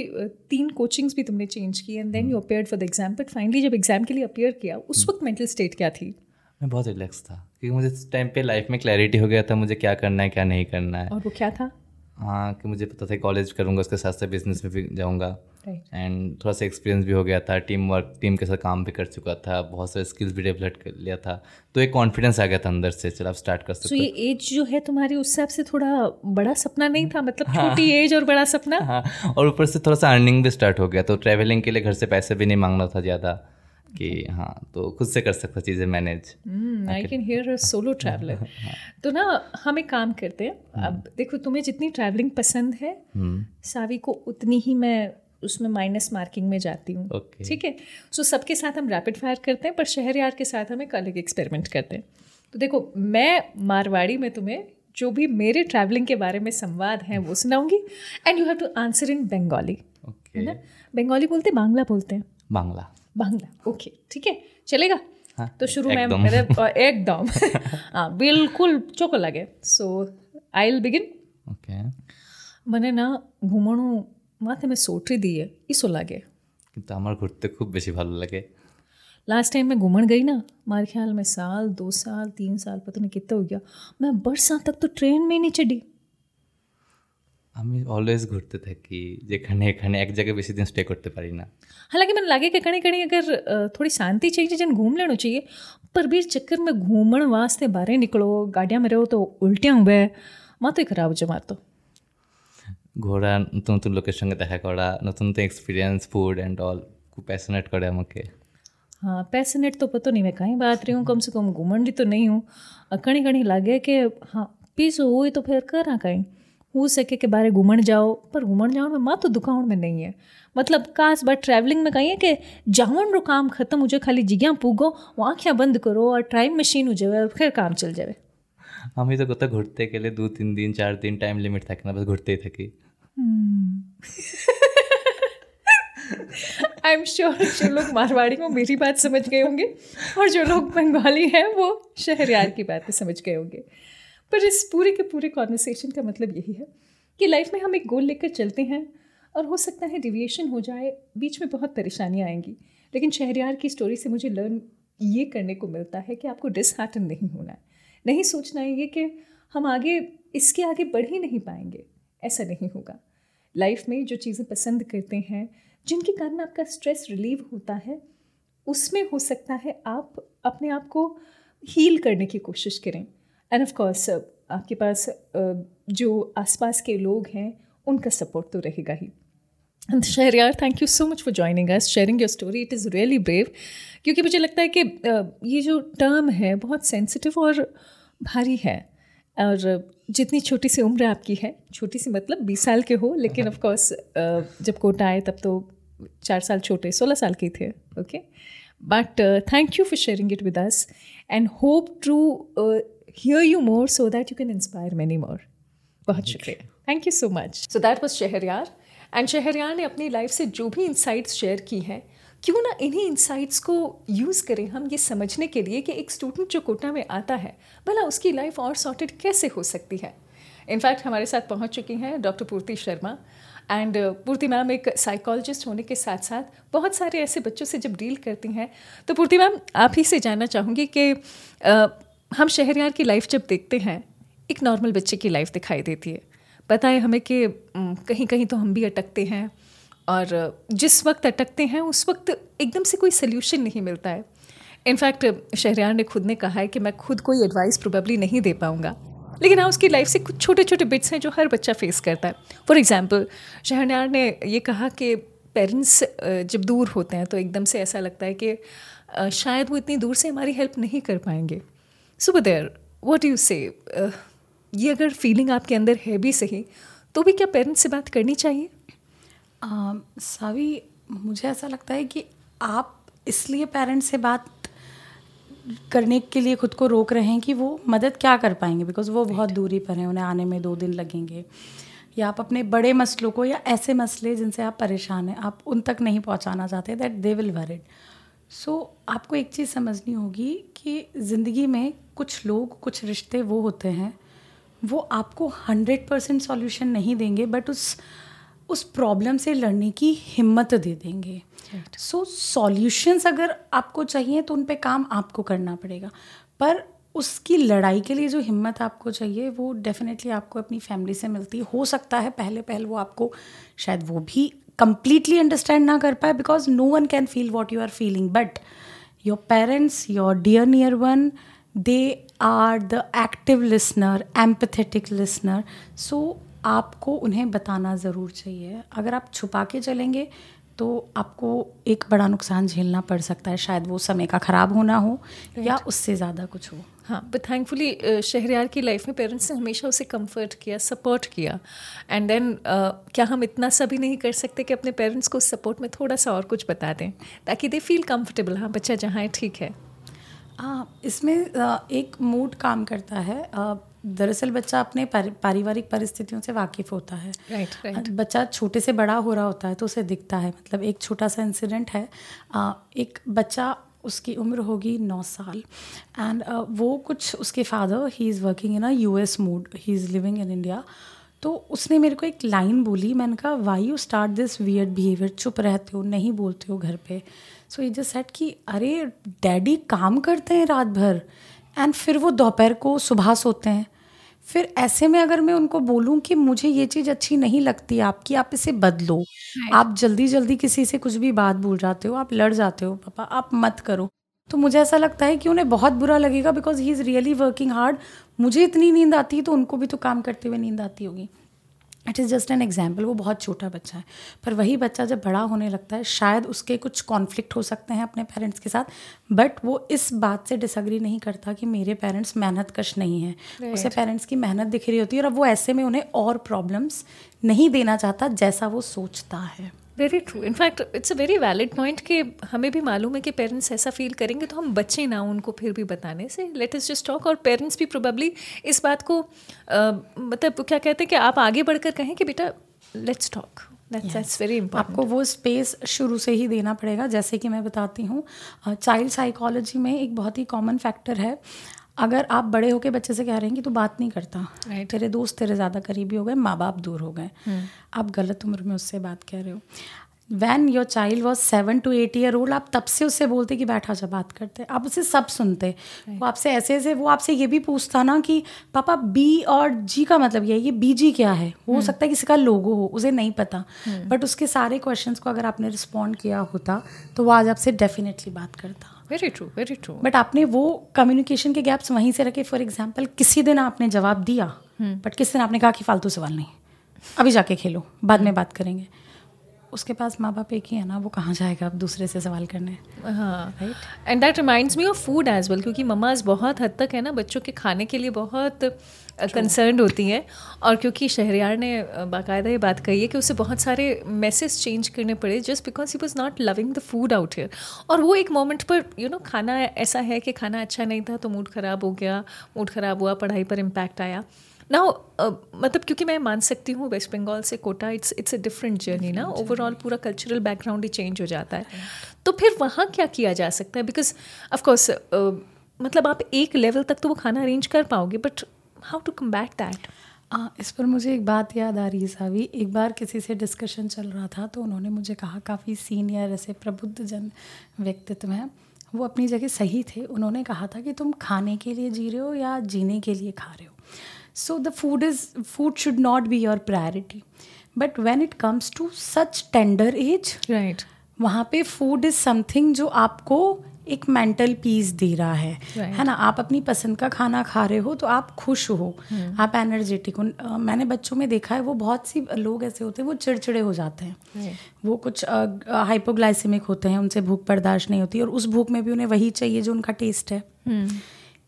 तीन कोचिंग्स भी तुमने चेंज की and then you appear for the exam but finally जब एग्ज़ाम के लिए अपेयर किया उस हम्म। वक्त मेंटल स्टेट क्या थी? मैं बहुत रिलैक्स था क्योंकि मुझे इस टाइम पे लाइफ में क्लैरिटी हो गया था मुझे क्या करना है क्या नहीं करना है। और वो क्या था? हाँ कि मुझे पता था कॉलेज करूँगा उसके साथ साथ बिज़नेस में भी जाऊँगा। एंड थोड़ा सा एक्सपीरियंस भी हो गया था टीम वर्क टीम के साथ काम भी कर चुका था बहुत सारे स्किल्स भी डेवलप कर लिया था तो एक कॉन्फिडेंस आ गया था अंदर से चलो आप स्टार्ट कर सकते so, ये एज जो है तुम्हारी उस हिसाब से थोड़ा बड़ा सपना नहीं था? मतलब हाँ, छोटी एज और बड़ा सपना? हाँ और ऊपर से थोड़ा सा अर्निंग भी स्टार्ट हो गया तो ट्रैवलिंग के लिए घर से पैसे भी नहीं मांगना था ज़्यादा। कि हाँ तो खुद से कर सकता चीज़ें manage I can hear solo traveller तो ना हम एक काम करते हैं। हम्म। अब देखो तुम्हें जितनी ट्रैवलिंग पसंद है हम्म। सावी को उतनी ही मैं उसमें माइनस मार्किंग में जाती हूँ। ठीक है? सो सबके साथ हम रैपिड फायर करते हैं पर शहर यार के साथ हम एक अलग एक्सपेरिमेंट करते हैं। तो देखो मैं मारवाड़ी में तुम्हें जो भी मेरे ट्रैवलिंग के बारे में संवाद हैं वो सुनाऊँगी। And you have to answer in Bengali है ना? बंगाली बोलते बांग्ला बोलते हैं। बांग्ला। बांग्ला ओके ठीक है चलेगा हाँ, तो शुरू में मेरे एकदम [LAUGHS] हाँ बिल्कुल चोको लगे so I will begin okay મને না ঘুমানো মাথায় আমি সোটরি দিয়ে ইসো লাগে কিন্তু আমার ঘুরতে খুব বেশি ভালো লাগে लास्ट टाइम मैं घूमन गई ना हमारे ख्याल में साल दो साल तीन साल पता नहीं कितना हो गया मैं बरसा तक तो ट्रेन में नहीं चढ़ी আমি অলওয়েজ ঘুরতে থাকি যেখানে এখানে এক জায়গায় বেশি दिन स्टे করতে পারি না हालाँकि મને લાગે કે ઘણી ઘણી અગર થોડી શાંતિ चाहिए જેને ઘૂમ લેણું चाहिए पर भी चक्कर में घूमण वास्ते बाहर निकलो ગાડિયા में रहो तो उल्टियाँ हुए মাথায় ખરાબ છે માર તો ঘোরা নতুন নতুন লোকের সঙ্গে দেখা করা নতুন নতুন এক্সপিরিয়েন্স ফুড অ্যান্ড অল খুব প্যাশনেট করে আমাকে हाँ पैसनेट तो पता नहीं मैं कहीं बात रही हूँ कम से कम घुमंडी तो नहीं हूँ कणी कणी लागे कि हाँ पीस हो तो फिर करा कहीं हो सके के बारे घुमण जाओ पर घुमण जाओ में माँ तो दुकावण में नहीं है। मतलब कास बात ट्रैवलिंग में कहीं है कि जावण रो काम खत्म हो जाए खाली जिज्ञा पूगो वो आँखियाँ बंद करो और टाइम मशीन हो जाए और फिर काम चल जाए। हम ही तो कहते घुटते के लिए दो तीन दिन चार दिन टाइम लिमिट था ना बस घुटते ही थके आई एम श्योर जो लोग मारवाड़ी में मेरी बात समझ गए होंगे और जो लोग बंगाली हैं वो शहरियार की बातें समझ गए होंगे। पर इस पूरे के पूरे कॉन्वर्सेशन का मतलब यही है कि लाइफ में हम एक गोल लेकर चलते हैं और हो सकता है डिविएशन हो जाए, बीच में बहुत परेशानियाँ आएँगी। लेकिन शहरियार की स्टोरी से मुझे लर्न ये करने को मिलता है कि आपको डिसहार्टन नहीं होना है। नहीं सोचना है ये कि हम आगे, इसके आगे बढ़ ही नहीं पाएँगे। ऐसा नहीं होगा। लाइफ में जो चीज़ें पसंद करते हैं, जिनके कारण आपका स्ट्रेस रिलीव होता है, उसमें हो सकता है आप अपने आप को हील करने की कोशिश करें। एंड ऑफ़ कोर्स आपके पास जो आसपास के लोग हैं, उनका सपोर्ट तो रहेगा ही। And Shahriyar thank you so much for joining us sharing your story it is really brave क्योंकि मुझे लगता है कि ये जो टर्म है, बहुत सेंसिटिव और भारी है। और जितनी छोटी सी उम्र आपकी है, छोटी सी मतलब बीस साल के हो, लेकिन ऑफ़ कोर्स जब कोटा आए, तब तो चार साल छोटे, सोलह साल के थे okay but thank you for sharing it with us and hope to hear you more so that you can inspire many more बहुत शुक्रिया। Thank you so much so that was Shahryar and Shahryar ने अपनी लाइफ से जो भी इंसाइट्स शेयर की हैं क्यों ना इन्हीं इंसाइट्स को यूज़ करें हम ये समझने के लिए कि एक स्टूडेंट जो कोटा में आता है भला उसकी लाइफ और सॉर्टेड कैसे हो सकती है? इनफैक्ट हमारे साथ पहुँच चुकी हैं doctor Purti Sharma and Purti ma'am एक साइकोलॉजिस्ट होने के साथ साथ बहुत सारे ऐसे बच्चों से जब डील करती हैं तो पूर्ति मैम आप ही से जानना चाहूँगी कि हम शहरियार की लाइफ जब देखते हैं, एक नॉर्मल बच्चे की लाइफ दिखाई देती है। पता है हमें कि कहीं कहीं तो हम भी अटकते हैं और जिस वक्त अटकते हैं, उस वक्त एकदम से कोई सल्यूशन नहीं मिलता है। इनफैक्ट शहरियार ने खुद ने कहा है कि मैं खुद कोई एडवाइस प्रोबेबली नहीं दे पाऊँगा। लेकिन हाँ उसकी लाइफ से कुछ छोटे छोटे बिट्स हैं जो हर बच्चा फेस करता है। फॉर एग्ज़ाम्पल शहरयार ने ये कहा कि पेरेंट्स जब दूर होते हैं तो एकदम से ऐसा लगता है कि शायद वो इतनी दूर से हमारी हेल्प नहीं कर पाएँगे। सो देर वॉट यू से ये अगर फीलिंग आपके अंदर है भी सही तो भी क्या पेरेंट्स से बात करनी चाहिए? सावी मुझे ऐसा लगता है कि आप इसलिए पेरेंट्स से बात करने के लिए खुद को रोक रहे हैं कि वो मदद क्या कर पाएँगे बिकॉज़ वो बहुत दूरी पर हैं उन्हें आने में दो दिन लगेंगे। या आप अपने बड़े मसलों को या ऐसे मसले जिनसे आप परेशान हैं आप उन तक नहीं पहुंचाना चाहते that they will worried so so, आपको एक चीज़ समझनी होगी कि ज़िंदगी में कुछ लोग कुछ रिश्ते वो होते हैं वो आपको हंड्रेड परसेंट सॉल्यूशन नहीं देंगे बट उस उस प्रॉब्लम से लड़ने की हिम्मत दे देंगे सो right. सॉल्यूशंस so, अगर आपको चाहिए तो उन पे काम आपको करना पड़ेगा पर उसकी लड़ाई के लिए जो हिम्मत आपको चाहिए वो डेफिनेटली आपको अपनी फैमिली से मिलती हो सकता है पहले पहले वो आपको शायद वो भी कंप्लीटली अंडरस्टैंड ना कर पाए because no one can feel what you are feeling but your parents your dear near one they are the active listener empathetic listener so आपको उन्हें बताना ज़रूर चाहिए। अगर आप छुपा के चलेंगे तो आपको एक बड़ा नुकसान झेलना पड़ सकता है। शायद वो समय का ख़राब होना हो या उससे ज़्यादा कुछ हो। हाँ बट थैंकफुली शहरियार की लाइफ में पेरेंट्स ने हमेशा उसे कंफर्ट किया सपोर्ट किया। एंड देन uh, क्या हम इतना सा भी नहीं कर सकते कि अपने पेरेंट्स को सपोर्ट में थोड़ा सा और कुछ बता दें? ताकि दे फील कंफर्टेबल हाँ बच्चा जहाँ है ठीक है। हाँ इसमें एक मूड काम करता है। दरअसल बच्चा अपने पारिवारिक परिस्थितियों से वाकिफ़ होता है। Right, right. बच्चा छोटे से बड़ा हो रहा होता है तो उसे दिखता है। मतलब एक छोटा सा इंसिडेंट है। एक बच्चा उसकी उम्र होगी नौ साल। एंड uh, वो कुछ उसके father he is working in a U S mood he is living in India तो उसने मेरे को एक लाइन बोली मैंने कहा why you start this weird behaviour चुप रहते हो नहीं बोलते हो घर पे? सो ये जस्ट सेट कि अरे डैडी काम करते हैं रात भर एंड फिर वो दोपहर को सुबह सोते हैं। फिर ऐसे में अगर मैं उनको बोलूँ कि मुझे ये चीज़ अच्छी नहीं लगती आपकी आप इसे बदलो। आप जल्दी जल्दी किसी से कुछ भी बात भूल जाते हो आप लड़ जाते हो पापा आप मत करो। तो मुझे ऐसा लगता है कि उन्हें बहुत बुरा लगेगा because he is really working hard मुझे इतनी नींद आती है तो उनको भी तो काम करते हुए नींद आती होगी। It is just an example वो बहुत छोटा बच्चा है। पर वही बच्चा जब बड़ा होने लगता है शायद उसके कुछ कॉन्फ्लिक्ट हो सकते हैं अपने पेरेंट्स के साथ बट वो इस बात से डिसग्री नहीं करता कि मेरे पेरेंट्स मेहनत कश नहीं है। Right. उसे पेरेंट्स की मेहनत दिख रही होती है और अब वो ऐसे में उन्हें और प्रॉब्लम्स नहीं देना चाहता जैसा वो सोचता है। Very true in fact it's a very valid point कि हमें भी मालूम है कि पेरेंट्स ऐसा फील करेंगे तो हम बच्चे ना उनको फिर भी बताने से। लेट इज़ जस्ट टॉक और पेरेंट्स भी प्रोबेबली इस बात को मतलब क्या कहते हैं कि आप आगे बढ़कर कहें कि बेटा let's talk that's very important आपको वो स्पेस शुरू से ही देना पड़ेगा। जैसे कि मैं बताती हूँ चाइल्ड साइकोलॉजी में एक बहुत ही कॉमन फैक्टर है। अगर आप बड़े होके बच्चे से कह रहे हैं कि तू बात नहीं करता right. तेरे दोस्त तेरे ज़्यादा करीबी हो गए माँ बाप दूर हो गए hmm. आप गलत उम्र में उससे बात कह रहे हो when your child was seven to eight year old आप तब से उससे बोलते कि बैठा जा बात करते आप उसे सब सुनते right. वो आपसे ऐसे ऐसे वो आपसे ये भी पूछता ना कि पापा बी और जी का मतलब ये है ये बी जी क्या है हो hmm. सकता है किसी का लोगो हो उसे नहीं पता बट hmm. उसके सारे क्वेश्चंस को अगर आपने रिस्पॉन्ड किया होता तो वो आज आपसे डेफिनेटली बात करता very true very true but आपने वो कम्युनिकेशन के गैप्स वहीं से रखे फॉर एग्ज़ाम्पल किसी दिन आपने जवाब दिया बट hmm. किसी दिन आपने कहा कि फालतू सवाल नहीं अभी जाके खेलो बाद में बात करेंगे। उसके पास माँ बाप एक ही है ना वो कहाँ जाएगा अब दूसरे से सवाल करने? हाँ। Right and that reminds me of food as well क्योंकि ममाज बहुत हद तक है ना बच्चों के खाने के लिए बहुत कंसर्न होती हैं और क्योंकि शहरियार ने बाकायदा ये बात कही है कि उसे बहुत सारे मैसेज चेंज करने पड़े just because he was not loving the food out here और वो एक मोमेंट पर यू you नो know, खाना ऐसा है कि खाना अच्छा नहीं था तो मूड ख़राब हो गया मूड ख़राब हुआ पढ़ाई पर इम्पैक्ट आया। ना uh, मतलब क्योंकि मैं मान सकती हूँ वेस्ट बंगाल से Kota it's it's a different journey ना। ओवरऑल पूरा कल्चरल बैकग्राउंड ही चेंज हो जाता है। तो फिर वहाँ क्या किया जा सकता है? बिकॉज़ ऑफकोर्स uh, मतलब आप एक लेवल तक तो वो खाना अरेंज कर पाओगे but how to combat that हाँ इस पर मुझे एक बात याद आ रही है सावी। एक बार किसी से डिस्कशन चल रहा था तो उन्होंने मुझे कहा काफ़ी सीनियर ऐसे प्रबुद्ध जन व्यक्तित्व हैं। वो अपनी जगह सही थे। उन्होंने कहा था कि तुम खाने के लिए जी रहे हो या जीने के लिए खा रहे हो। So the food is food should not be your priority but when it comes to such tender age right वहाँ पे फ़ूड इज़ समथिंग जो आपको एक मेंटल पीस दे रहा है right. है ना आप अपनी पसंद का खाना खा रहे हो तो आप खुश हो hmm. आप एनर्जेटिक हो मैंने बच्चों में देखा है वो बहुत सी लोग ऐसे होते हैं वो चिड़चिड़े हो जाते हैं right. वो कुछ हाइपोग्लाइसिमिक होते हैं उनसे भूख बर्दाश्त नहीं होती और उस भूख में भी उन्हें वही चाहिए जो उनका टेस्ट है hmm.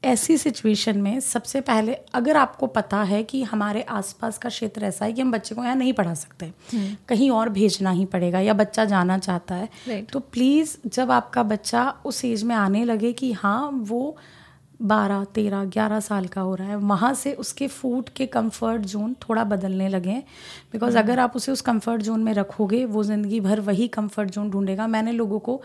ऐसी सिचुएशन में सबसे पहले अगर आपको पता है कि हमारे आसपास का क्षेत्र ऐसा है कि हम बच्चे को यहाँ नहीं पढ़ा सकते हम्म। कहीं और भेजना ही पड़ेगा या बच्चा जाना चाहता है तो प्लीज़ जब आपका बच्चा उस एज में आने लगे कि हाँ वो बारह तेरह ग्यारह साल का हो रहा है वहाँ से उसके फ़ूड के कंफर्ट जोन थोड़ा बदलने लगे बिकॉज़ हम्म। अगर आप उसे उस कंफर्ट जोन में रखोगे वो ज़िंदगी भर वही कंफर्ट जोन ढूंढेगा मैंने लोगों को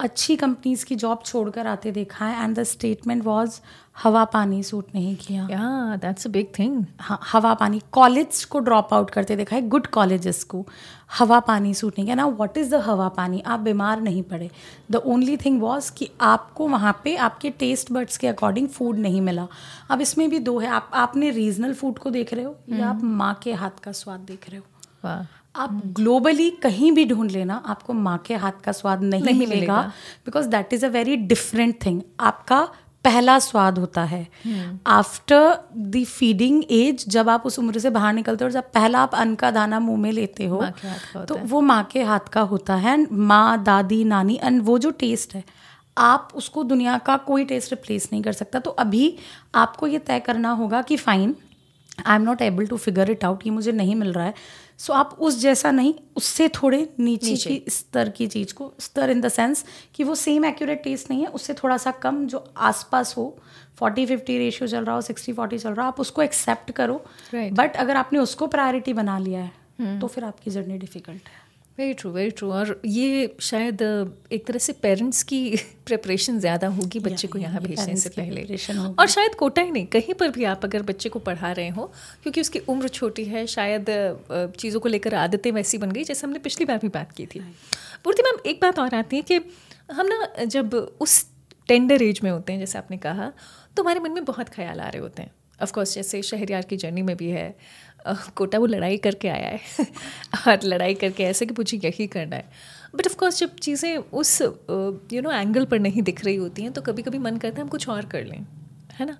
अच्छी कंपनीज़ की जॉब छोड़कर आते देखा है एंड द स्टेटमेंट वॉज़ हवा पानी सूट नहीं किया. दैट्स अ बिग थिंग हवा पानी कॉलेज को ड्रॉप आउट करते देखा है गुड कॉलेजेस को हवा पानी सूट नहीं किया. ना व्हाट इज़ द हवा पानी? आप बीमार नहीं पड़े। द ओनली थिंग वॉज़ कि आपको वहाँ पे आपके टेस्ट बर्ड्स के अकॉर्डिंग फ़ूड नहीं मिला। अब इसमें भी दो है आप आपने रीजनल फ़ूड को देख रहे हो या आप हम्म। माँ के हाथ का स्वाद देख रहे हो? आप ग्लोबली कहीं भी ढूंढ लेना आपको माँ के हाथ का स्वाद नहीं, नहीं मिलेगा because that is a very different thing आपका पहला स्वाद होता है। आफ्टर द फीडिंग एज जब आप उस उम्र से बाहर निकलते हो और जब पहला आप अन्न का दाना मुँह में लेते हो तो वो माँ के हाथ का होता है। माँ दादी नानी एंड वो जो टेस्ट है आप उसको दुनिया का कोई टेस्ट रिप्लेस नहीं कर सकता। तो अभी आपको ये तय करना होगा कि fine I am not able to figure it out ये मुझे नहीं मिल रहा है। सो आप उस जैसा नहीं उससे थोड़े नीचे, नीचे की स्तर की चीज़ को स्तर इन द सेंस कि वो सेम एक्यूरेट टेस्ट नहीं है उससे थोड़ा सा कम जो आसपास हो फोर्टी फिफ्टी रेशियो चल रहा हो सिक्सटी फोर्टी चल रहा हो आप उसको एक्सेप्ट करो बट right. अगर आपने उसको प्रायोरिटी बना लिया है hmm. तो फिर आपकी जर्नी डिफ़िकल्ट है वेरी ट्रू वेरी ट्रू और ये शायद एक तरह से पेरेंट्स की [LAUGHS] प्रिपरेशन ज़्यादा होगी बच्चे को यहाँ भेजने से पहले। और शायद कोटा ही नहीं कहीं पर भी आप अगर बच्चे को पढ़ा रहे हो क्योंकि उसकी उम्र छोटी है शायद चीज़ों को लेकर आदतें वैसी बन गई जैसे हमने पिछली बार भी बात की थी। पूर्ति मैम एक बात और आती है कि हम ना जब उस टेंडर एज में होते हैं जैसे आपने कहा तो हमारे मन में बहुत ख्याल आ रहे होते हैं। ऑफकोर्स जैसे शहरियार की जर्नी में भी है कोटा वो लड़ाई करके आया है। [LAUGHS] और लड़ाई करके ऐसे कि मुझे यही करना है। बट ऑफकोर्स जब चीज़ें उस यू नो एंगल पर नहीं दिख रही होती हैं तो कभी कभी मन करता है हम कुछ और कर लें, है ना?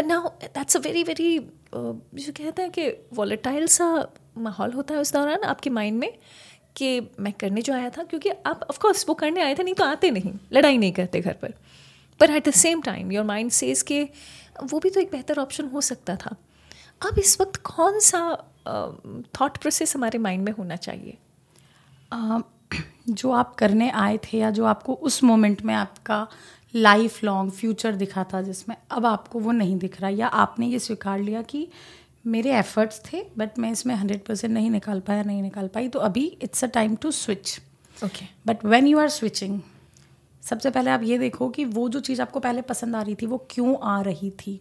Now that's a very very जो कहते हैं कि वॉलेटाइल सा माहौल होता है उस दौरान आपके माइंड में कि मैं करने जो आया था, क्योंकि आप ऑफकोर्स वो करने आए थे, नहीं तो आते नहीं, लड़ाई नहीं करते घर पर। पर at the same time your mind says के वो भी तो एक बेहतर ऑप्शन हो सकता था। अब इस वक्त कौन सा थॉट प्रोसेस हमारे माइंड में होना चाहिए? uh, [CLEARS THROAT] जो आप करने आए थे या जो आपको उस मोमेंट में आपका लाइफ लॉन्ग फ्यूचर दिखा था जिसमें अब आपको वो नहीं दिख रहा या आपने ये स्वीकार लिया कि मेरे एफर्ट्स थे बट मैं इसमें हंड्रेड परसेंट नहीं निकाल पाया नहीं निकाल पाई तो अभी it's a time to switch okay but when you are switching सबसे पहले आप ये देखो कि वो जो चीज़ आपको पहले पसंद आ रही थी वो क्यों आ रही थी?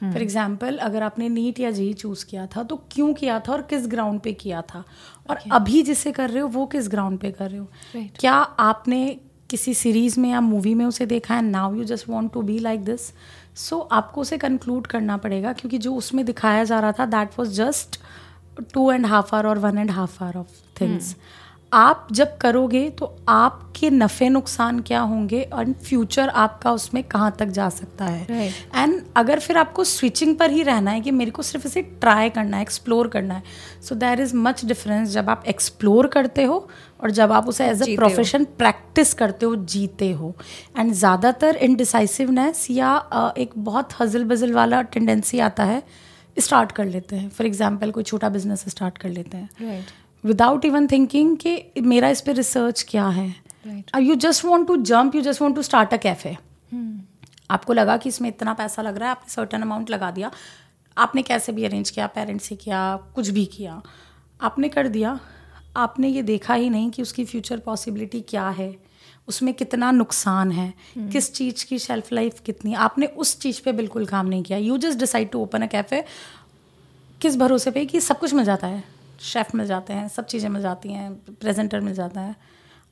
For hmm. एग्ज़ाम्पल अगर आपने नीट या जी चूज़ किया था तो क्यों किया था और किस ग्राउंड पे किया था और okay. अभी जिसे कर रहे हो वो किस ग्राउंड पे कर रहे हो right. क्या आपने किसी सीरीज़ में या मूवी में उसे देखा है now you just want to be like this so आपको उसे कंक्लूड करना पड़ेगा क्योंकि जो उसमें दिखाया जा रहा था that was just two and half hour और one and half hour of things आप जब करोगे तो आपके नफ़े नुकसान क्या होंगे और फ्यूचर आपका उसमें कहाँ तक जा सकता है। And right. अगर फिर आपको स्विचिंग पर ही रहना है कि मेरे को सिर्फ़ इसे ट्राई करना है एक्सप्लोर करना है so there is much difference जब आप एक्सप्लोर करते हो और जब आप उसे एज अ प्रोफेशन प्रैक्टिस करते हो जीते हो। एंड ज़्यादातर इनडिसाइसिवनेस या एक बहुत हजल बजल वाला टेंडेंसी आता है स्टार्ट कर लेते हैं। फॉर एग्ज़ाम्पल कोई छोटा बिज़नेस स्टार्ट कर लेते हैं। Right. विदाउट इवन थिंकिंग कि मेरा इस पर रिसर्च क्या है? You just want to jump you just want to start a cafe आपको लगा कि इसमें इतना पैसा लग रहा है आपने सर्टन अमाउंट लगा दिया। आपने कैसे भी अरेंज किया पेरेंट्स से किया कुछ भी किया। आपने कर दिया। आपने ये देखा ही नहीं कि उसकी फ्यूचर पॉसिबिलिटी क्या है। उसमें कितना नुकसान है। Hmm. किस चीज़ की शेल्फ लाइफ कितनी आपने उस चीज़ पे बिल्कुल काम नहीं किया। You just decide to open a cafe किस भरोसे पे कि सब कुछ मिल जाता है। शेफ़ मिल जाते हैं सब चीज़ें मिल जाती हैं प्रेजेंटर मिल जाता है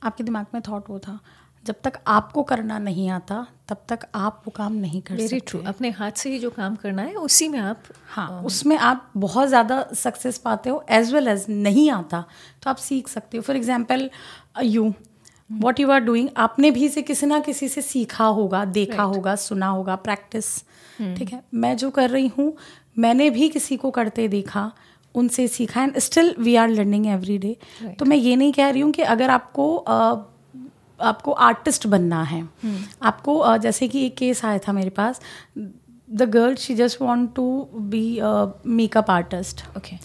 आपके दिमाग में थॉट वो था जब तक आपको करना नहीं आता तब तक आप वो काम नहीं कर सकते ट्रू अपने हाथ से ही जो काम करना है उसी में आप हाँ उसमें आप बहुत ज़्यादा सक्सेस पाते हो एज वेल एज नहीं आता तो आप सीख सकते हो for example you what you are doing आपने भी से किसी ना किसी से सीखा होगा देखा right. होगा सुना होगा प्रैक्टिस hmm. ठीक है मैं जो कर रही हूँ मैंने भी किसी को करते देखा उनसे सीखा and still we are learning every day तो मैं ये नहीं कह रही हूँ कि अगर आपको uh, आपको आर्टिस्ट बनना है। hmm. आपको uh, जैसे कि एक केस आया था मेरे पास। The girl she just want to be makeup artist okay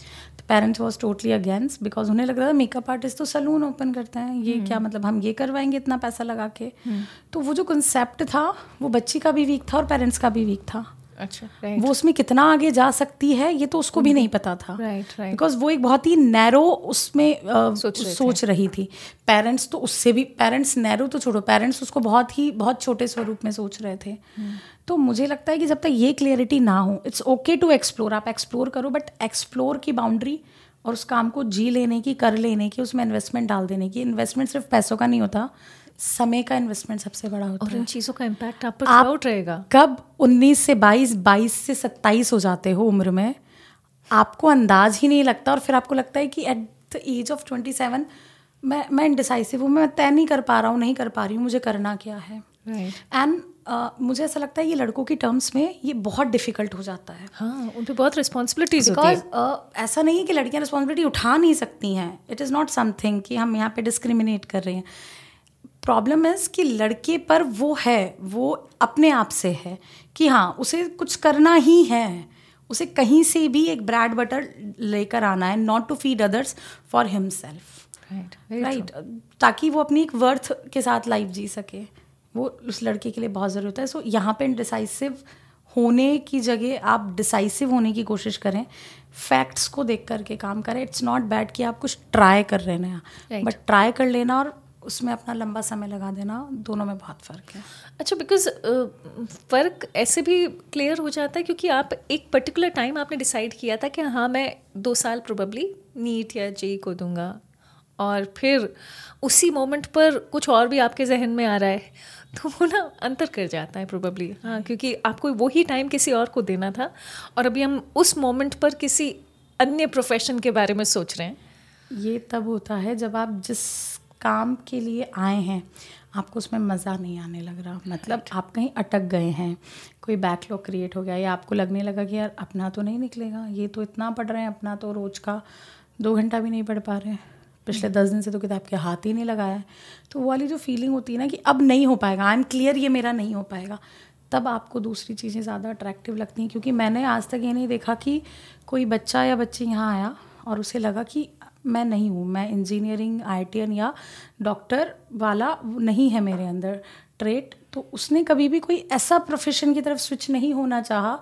parents was totally against because उन्हें लग रहा था मेकअप आर्टिस्ट तो सलून ओपन करते हैं। ये hmm. क्या मतलब हम ये करवाएँगे इतना पैसा लगा के? hmm. तो वो जो कंसेप्ट था वो बच्ची का भी वीक था और पेरेंट्स का भी वीक था। अच्छा वो उसमें कितना आगे जा सकती है ये तो उसको भी नहीं पता था। राइट बिकॉज़ वो एक बहुत ही नैरो उसमें सोच, सोच रही थी। पेरेंट्स तो उससे भी पेरेंट्स नैरो तो छोड़ो पेरेंट्स उसको बहुत ही बहुत छोटे स्वरूप में सोच रहे थे। Hmm. तो मुझे लगता है कि जब तक ये क्लियरिटी ना हो इट्स ओके टू एक्सप्लोर आप एक्सप्लोर करो बट एक्सप्लोर की बाउंड्री और उस काम को जी लेने की कर लेने की उसमें इन्वेस्टमेंट डाल देने की। इन्वेस्टमेंट सिर्फ़ पैसों का नहीं होता समय का इन्वेस्टमेंट सबसे बड़ा होता और है। और इन चीज़ों का इम्पैक्ट आप पर आप रहेगा। कब 19 से 22 22 से 27 हो जाते हो उम्र में आपको अंदाज ही नहीं लगता और फिर आपको लगता है कि एट द एज ऑफ़ 27 मैं मैं इनडिसाइसिव हूँ मैं तय नहीं कर पा रहा हूँ नहीं कर पा रही हूँ मुझे करना क्या है। And right. uh, मुझे ऐसा लगता है ये लड़कों की टर्म्स में ये बहुत डिफ़िकल्ट हो जाता है। हाँ उन पर बहुत रिस्पॉन्सिबिलिटीज है। uh, ऐसा नहीं है कि लड़कियाँ रिस्पॉन्सिबिलिटी उठा नहीं सकती हैं। इट इज़ नॉट समथिंग कि हम यहाँ पे डिस्क्रिमिनेट कर रहे हैं। प्रॉब्लम इज़ कि लड़के पर वो है वो अपने आप से है कि हाँ उसे कुछ करना ही है। उसे कहीं से भी एक ब्रेड बटर लेकर आना है not to feed others for himself right ताकि वो अपनी एक वर्थ के साथ लाइफ जी सके। वो उस लड़के के लिए बहुत ज़रूरी होता है। सो so, यहाँ पे डिसाइसिव होने की जगह आप डिसाइसिव होने की कोशिश करें। फैक्ट्स को देख करके काम करें। इट्स नॉट बैड कि आप कुछ ट्राई कर रहे हैं बट ट्राई कर लेना और उसमें अपना लंबा समय लगा देना दोनों में बहुत फ़र्क है। अच्छा बिकॉज़ फ़र्क ऐसे भी क्लियर हो जाता है क्योंकि आप एक पर्टिकुलर टाइम आपने डिसाइड किया था कि हाँ मैं दो साल प्रोबेबली नीट या जे को दूँगा। और फिर उसी मोमेंट पर कुछ और भी आपके जहन में आ रहा है [LAUGHS] तो वो ना अंतर कर जाता है प्रोबेबली हाँ क्योंकि आपको वही टाइम किसी और को देना था और अभी हम उस मोमेंट पर किसी अन्य प्रोफेशन के बारे में सोच रहे हैं। ये तब होता है जब आप जिस काम के लिए आए हैं आपको उसमें मज़ा नहीं आने लग रहा। मतलब आप कहीं अटक गए हैं कोई बैकलॉग क्रिएट हो गया या आपको लगने लगा कि यार अपना तो नहीं निकलेगा ये तो इतना पढ़ रहे हैं अपना तो रोज़ का दो घंटा भी नहीं पढ़ पा रहे हैं। पिछले दस दिन से तो किताब के हाथ ही नहीं लगाया है। तो वो वाली जो फीलिंग होती है ना कि अब नहीं हो पाएगा आई एम क्लियर ये मेरा नहीं हो पाएगा तब आपको दूसरी चीज़ें ज़्यादा अट्रैक्टिव लगती हैं। क्योंकि मैंने आज तक ये नहीं देखा कि कोई बच्चा या बच्ची यहाँ आया और उसे लगा कि मैं नहीं हूँ। मैं इंजीनियरिंग आई या डॉक्टर वाला नहीं है मेरे अंदर ट्रेट तो उसने कभी भी कोई ऐसा प्रोफेशन की तरफ़ स्विच नहीं होना चाहा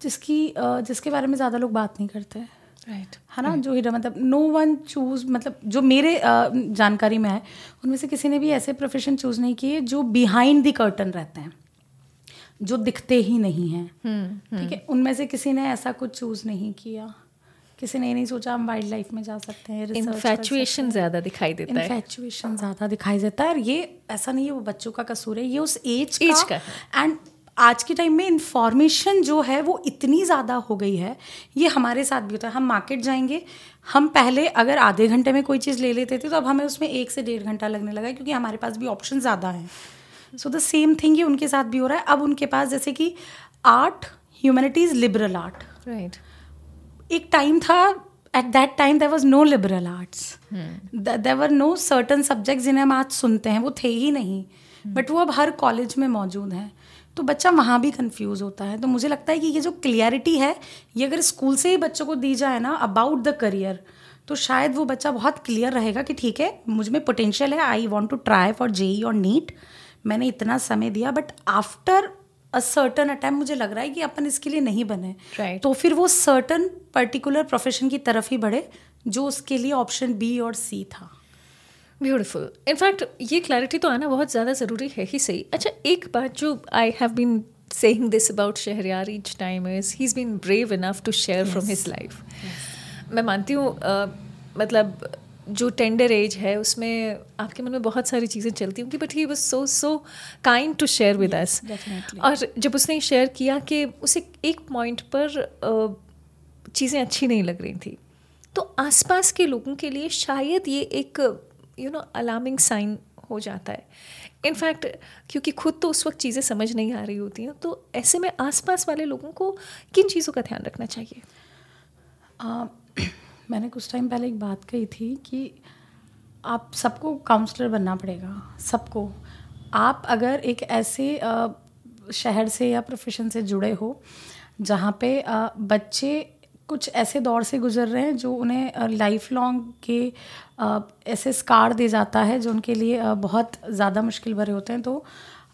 जिसकी जिसके बारे में ज़्यादा लोग बात नहीं करते। Right right. है ना? Right. जो हीरा मतलब नो वन चूज़ मतलब जो मेरे जानकारी में है उनमें से किसी ने भी ऐसे प्रोफेशन चूज़ नहीं किए जो बिहाइंड द कर्टन रहते हैं जो दिखते ही नहीं हैं। हम्म, ठीक है। उनमें से किसी ने ऐसा कुछ चूज़ नहीं किया। किसी ने नहीं सोचा हम वाइल्ड लाइफ में जा सकते हैं इन्फेचुएशन ज़्यादा दिखाई देता है। इन्फेचुएशन ज़्यादा दिखाई देता है। और ये ऐसा नहीं है वो बच्चों का कसूर है ये उस एज एज का एंड आज के टाइम में इंफॉर्मेशन जो है वो इतनी ज़्यादा हो गई है। ये हमारे साथ भी होता है। हम मार्केट जाएँगे हम पहले अगर आधे घंटे में कोई चीज़ ले लेते थे तो अब हमें उसमें एक से डेढ़ घंटा लगने लगा क्योंकि हमारे पास भी ऑप्शन ज़्यादा हैं। सो द सेम थिंग ये उनके साथ भी हो रहा है। अब उनके पास जैसे कि art humanities liberal art right एक टाइम था at that time there was no liberal arts there were no certain subject जिन्हें हम आज सुनते हैं वो थे ही नहीं. But hmm. वो अब हर कॉलेज में मौजूद हैं. तो बच्चा वहाँ भी कंफ्यूज होता है. तो मुझे लगता है कि ये जो क्लियरिटी है ये अगर स्कूल से ही बच्चों को दी जाए ना अबाउट द करियर तो शायद वो बच्चा बहुत क्लियर रहेगा कि ठीक है मुझमें पोटेंशियल है I want to try for JEE और नीट मैंने इतना समय दिया but after a certain attempt मुझे लग रहा है कि अपन इसके लिए नहीं बने right. तो फिर वो सर्टन पर्टिकुलर प्रोफेशन की तरफ़ ही बढ़े जो उसके लिए ऑप्शन बी और सी था ब्यूटिफुल इनफैक्ट ये क्लैरिटी तो आना बहुत ज़्यादा ज़रूरी है ही सही अच्छा एक बात जो I have been saying this about Shahryar each time is he's been brave enough to share yes. from his life. Yes. मैं मानती हूँ मतलब जो टेंडर एज है उसमें आपके मन में बहुत सारी चीज़ें चलती होंगी but he was so so kind to share with us और जब उसने शेयर किया कि उसे एक पॉइंट पर चीज़ें अच्छी नहीं लग रही थी तो आसपास के लोगों के लिए शायद ये एक यू नो अलार्मिंग साइन हो जाता है। इनफैक्ट क्योंकि खुद तो उस वक्त चीज़ें समझ नहीं आ रही होती हैं तो ऐसे में आसपास वाले लोगों को किन चीज़ों का ध्यान रखना चाहिए? आ, मैंने कुछ टाइम पहले एक बात कही थी कि आप सबको काउंसलर बनना पड़ेगा, सबको। आप अगर एक ऐसे शहर से या प्रोफेशन से जुड़े हो, जहाँ पे बच्चे कुछ ऐसे दौर से गुजर रहे हैं जो उन्हें लाइफ लॉन्ग के ऐसे स्कार दे जाता है जो उनके लिए बहुत ज़्यादा मुश्किल भरे होते हैं। तो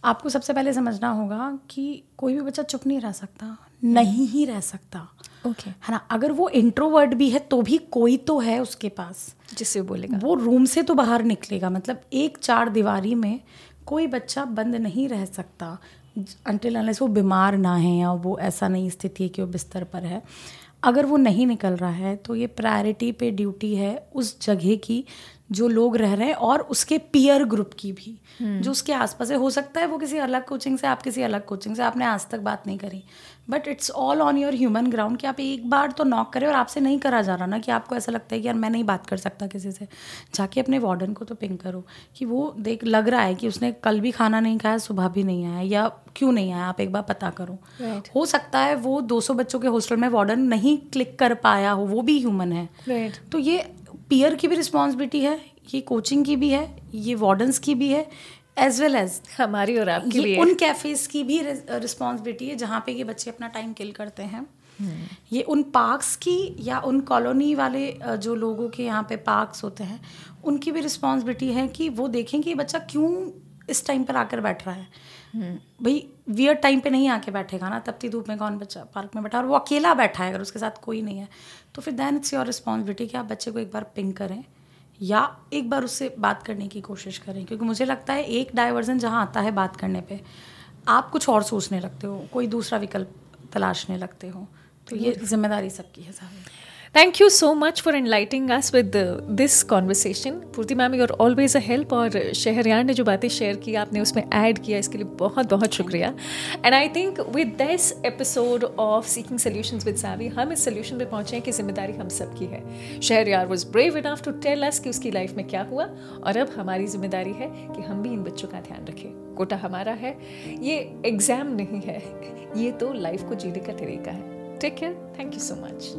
आपको सबसे पहले समझना होगा कि कोई भी बच्चा चुप नहीं रह सकता, नहीं ही रह सकता। Okay okay. है ना? अगर वो इंट्रोवर्ड भी है तो भी कोई तो है उसके पास। जिससे बोलेगा। वो रूम से तो बाहर निकलेगा। मतलब एक चार दीवारी में कोई बच्चा बंद नहीं रह सकता अनटिल अनलेस वो बीमार ना है या वो ऐसा नहीं स्थिति है कि वो बिस्तर पर है। अगर वो नहीं निकल रहा है तो ये प्रायोरिटी पे ड्यूटी है उस जगह की जो लोग रह रहे हैं और उसके पीयर ग्रुप की भी। जो उसके आसपास है हो सकता है वो किसी अलग कोचिंग से आप किसी अलग कोचिंग से आपने आज तक बात नहीं करी। But it's all on your human ground कि आप एक बार तो नॉक करें और आपसे नहीं करा जा रहा ना कि आपको ऐसा लगता है कि यार मैं नहीं बात कर सकता किसी से जाके अपने वार्डन को तो पिंग करो कि वो देख लग रहा है कि उसने कल भी खाना नहीं खाया सुबह भी नहीं आया या क्यों नहीं आया आप एक बार पता करो right. हो सकता है वो 200 बच्चों के हॉस्टल में वार्डन नहीं क्लिक कर पाया हो वो भी ह्यूमन है right. तो ये पीयर की भी रिस्पॉन्सिबिलिटी है ये कोचिंग की भी है ये वार्डन्स की भी है एज वेल एज हमारी और आपकी भी उन कैफेज की भी रिस्पॉन्सिबिलिटी है जहाँ पे ये बच्चे अपना टाइम किल करते हैं। hmm. ये उन पार्क्स की या उन कॉलोनी वाले जो लोगों के यहाँ पे पार्क्स होते हैं उनकी भी रिस्पॉन्सिबिलिटी है कि वो देखें कि ये बच्चा क्यों इस टाइम पर आकर बैठ रहा है। hmm. भाई वियर टाइम पे नहीं आके बैठेगा ना तपती धूप में कौन बच्चा पार्क में बैठा और वो अकेला बैठा है अगर उसके साथ कोई नहीं है तो फिर दैन इट्स योर रिस्पॉन्सिबिलिटी कि आप बच्चे को एक बार पिंक करें। या एक बार उससे बात करने की कोशिश करें क्योंकि मुझे लगता है एक डाइवर्जन जहाँ आता है बात करने पे आप कुछ और सोचने लगते हो कोई दूसरा विकल्प तलाशने लगते हो। तो ये ज़िम्मेदारी सबकी है सारी thank you so much for enlightening us with this conversation Purti ma'am you're always a help और शहरयार ने जो बातें शेयर की, आपने उसमें ऐड किया, इसके लिए बहुत बहुत शुक्रिया. And I think with this episode of seeking solutions with Saavi हम इस सोल्यूशन पे पहुँचे हैं कि ज़िम्मेदारी हम सबकी है. Shahryar was brave enough to tell us कि उसकी लाइफ में क्या हुआ और अब हमारी ज़िम्मेदारी है कि हम भी इन बच्चों का ध्यान रखें. कोटा हमारा है. ये एग्ज़ाम नहीं है. ये तो लाइफ को जीने का तरीका है. Take care thank you so much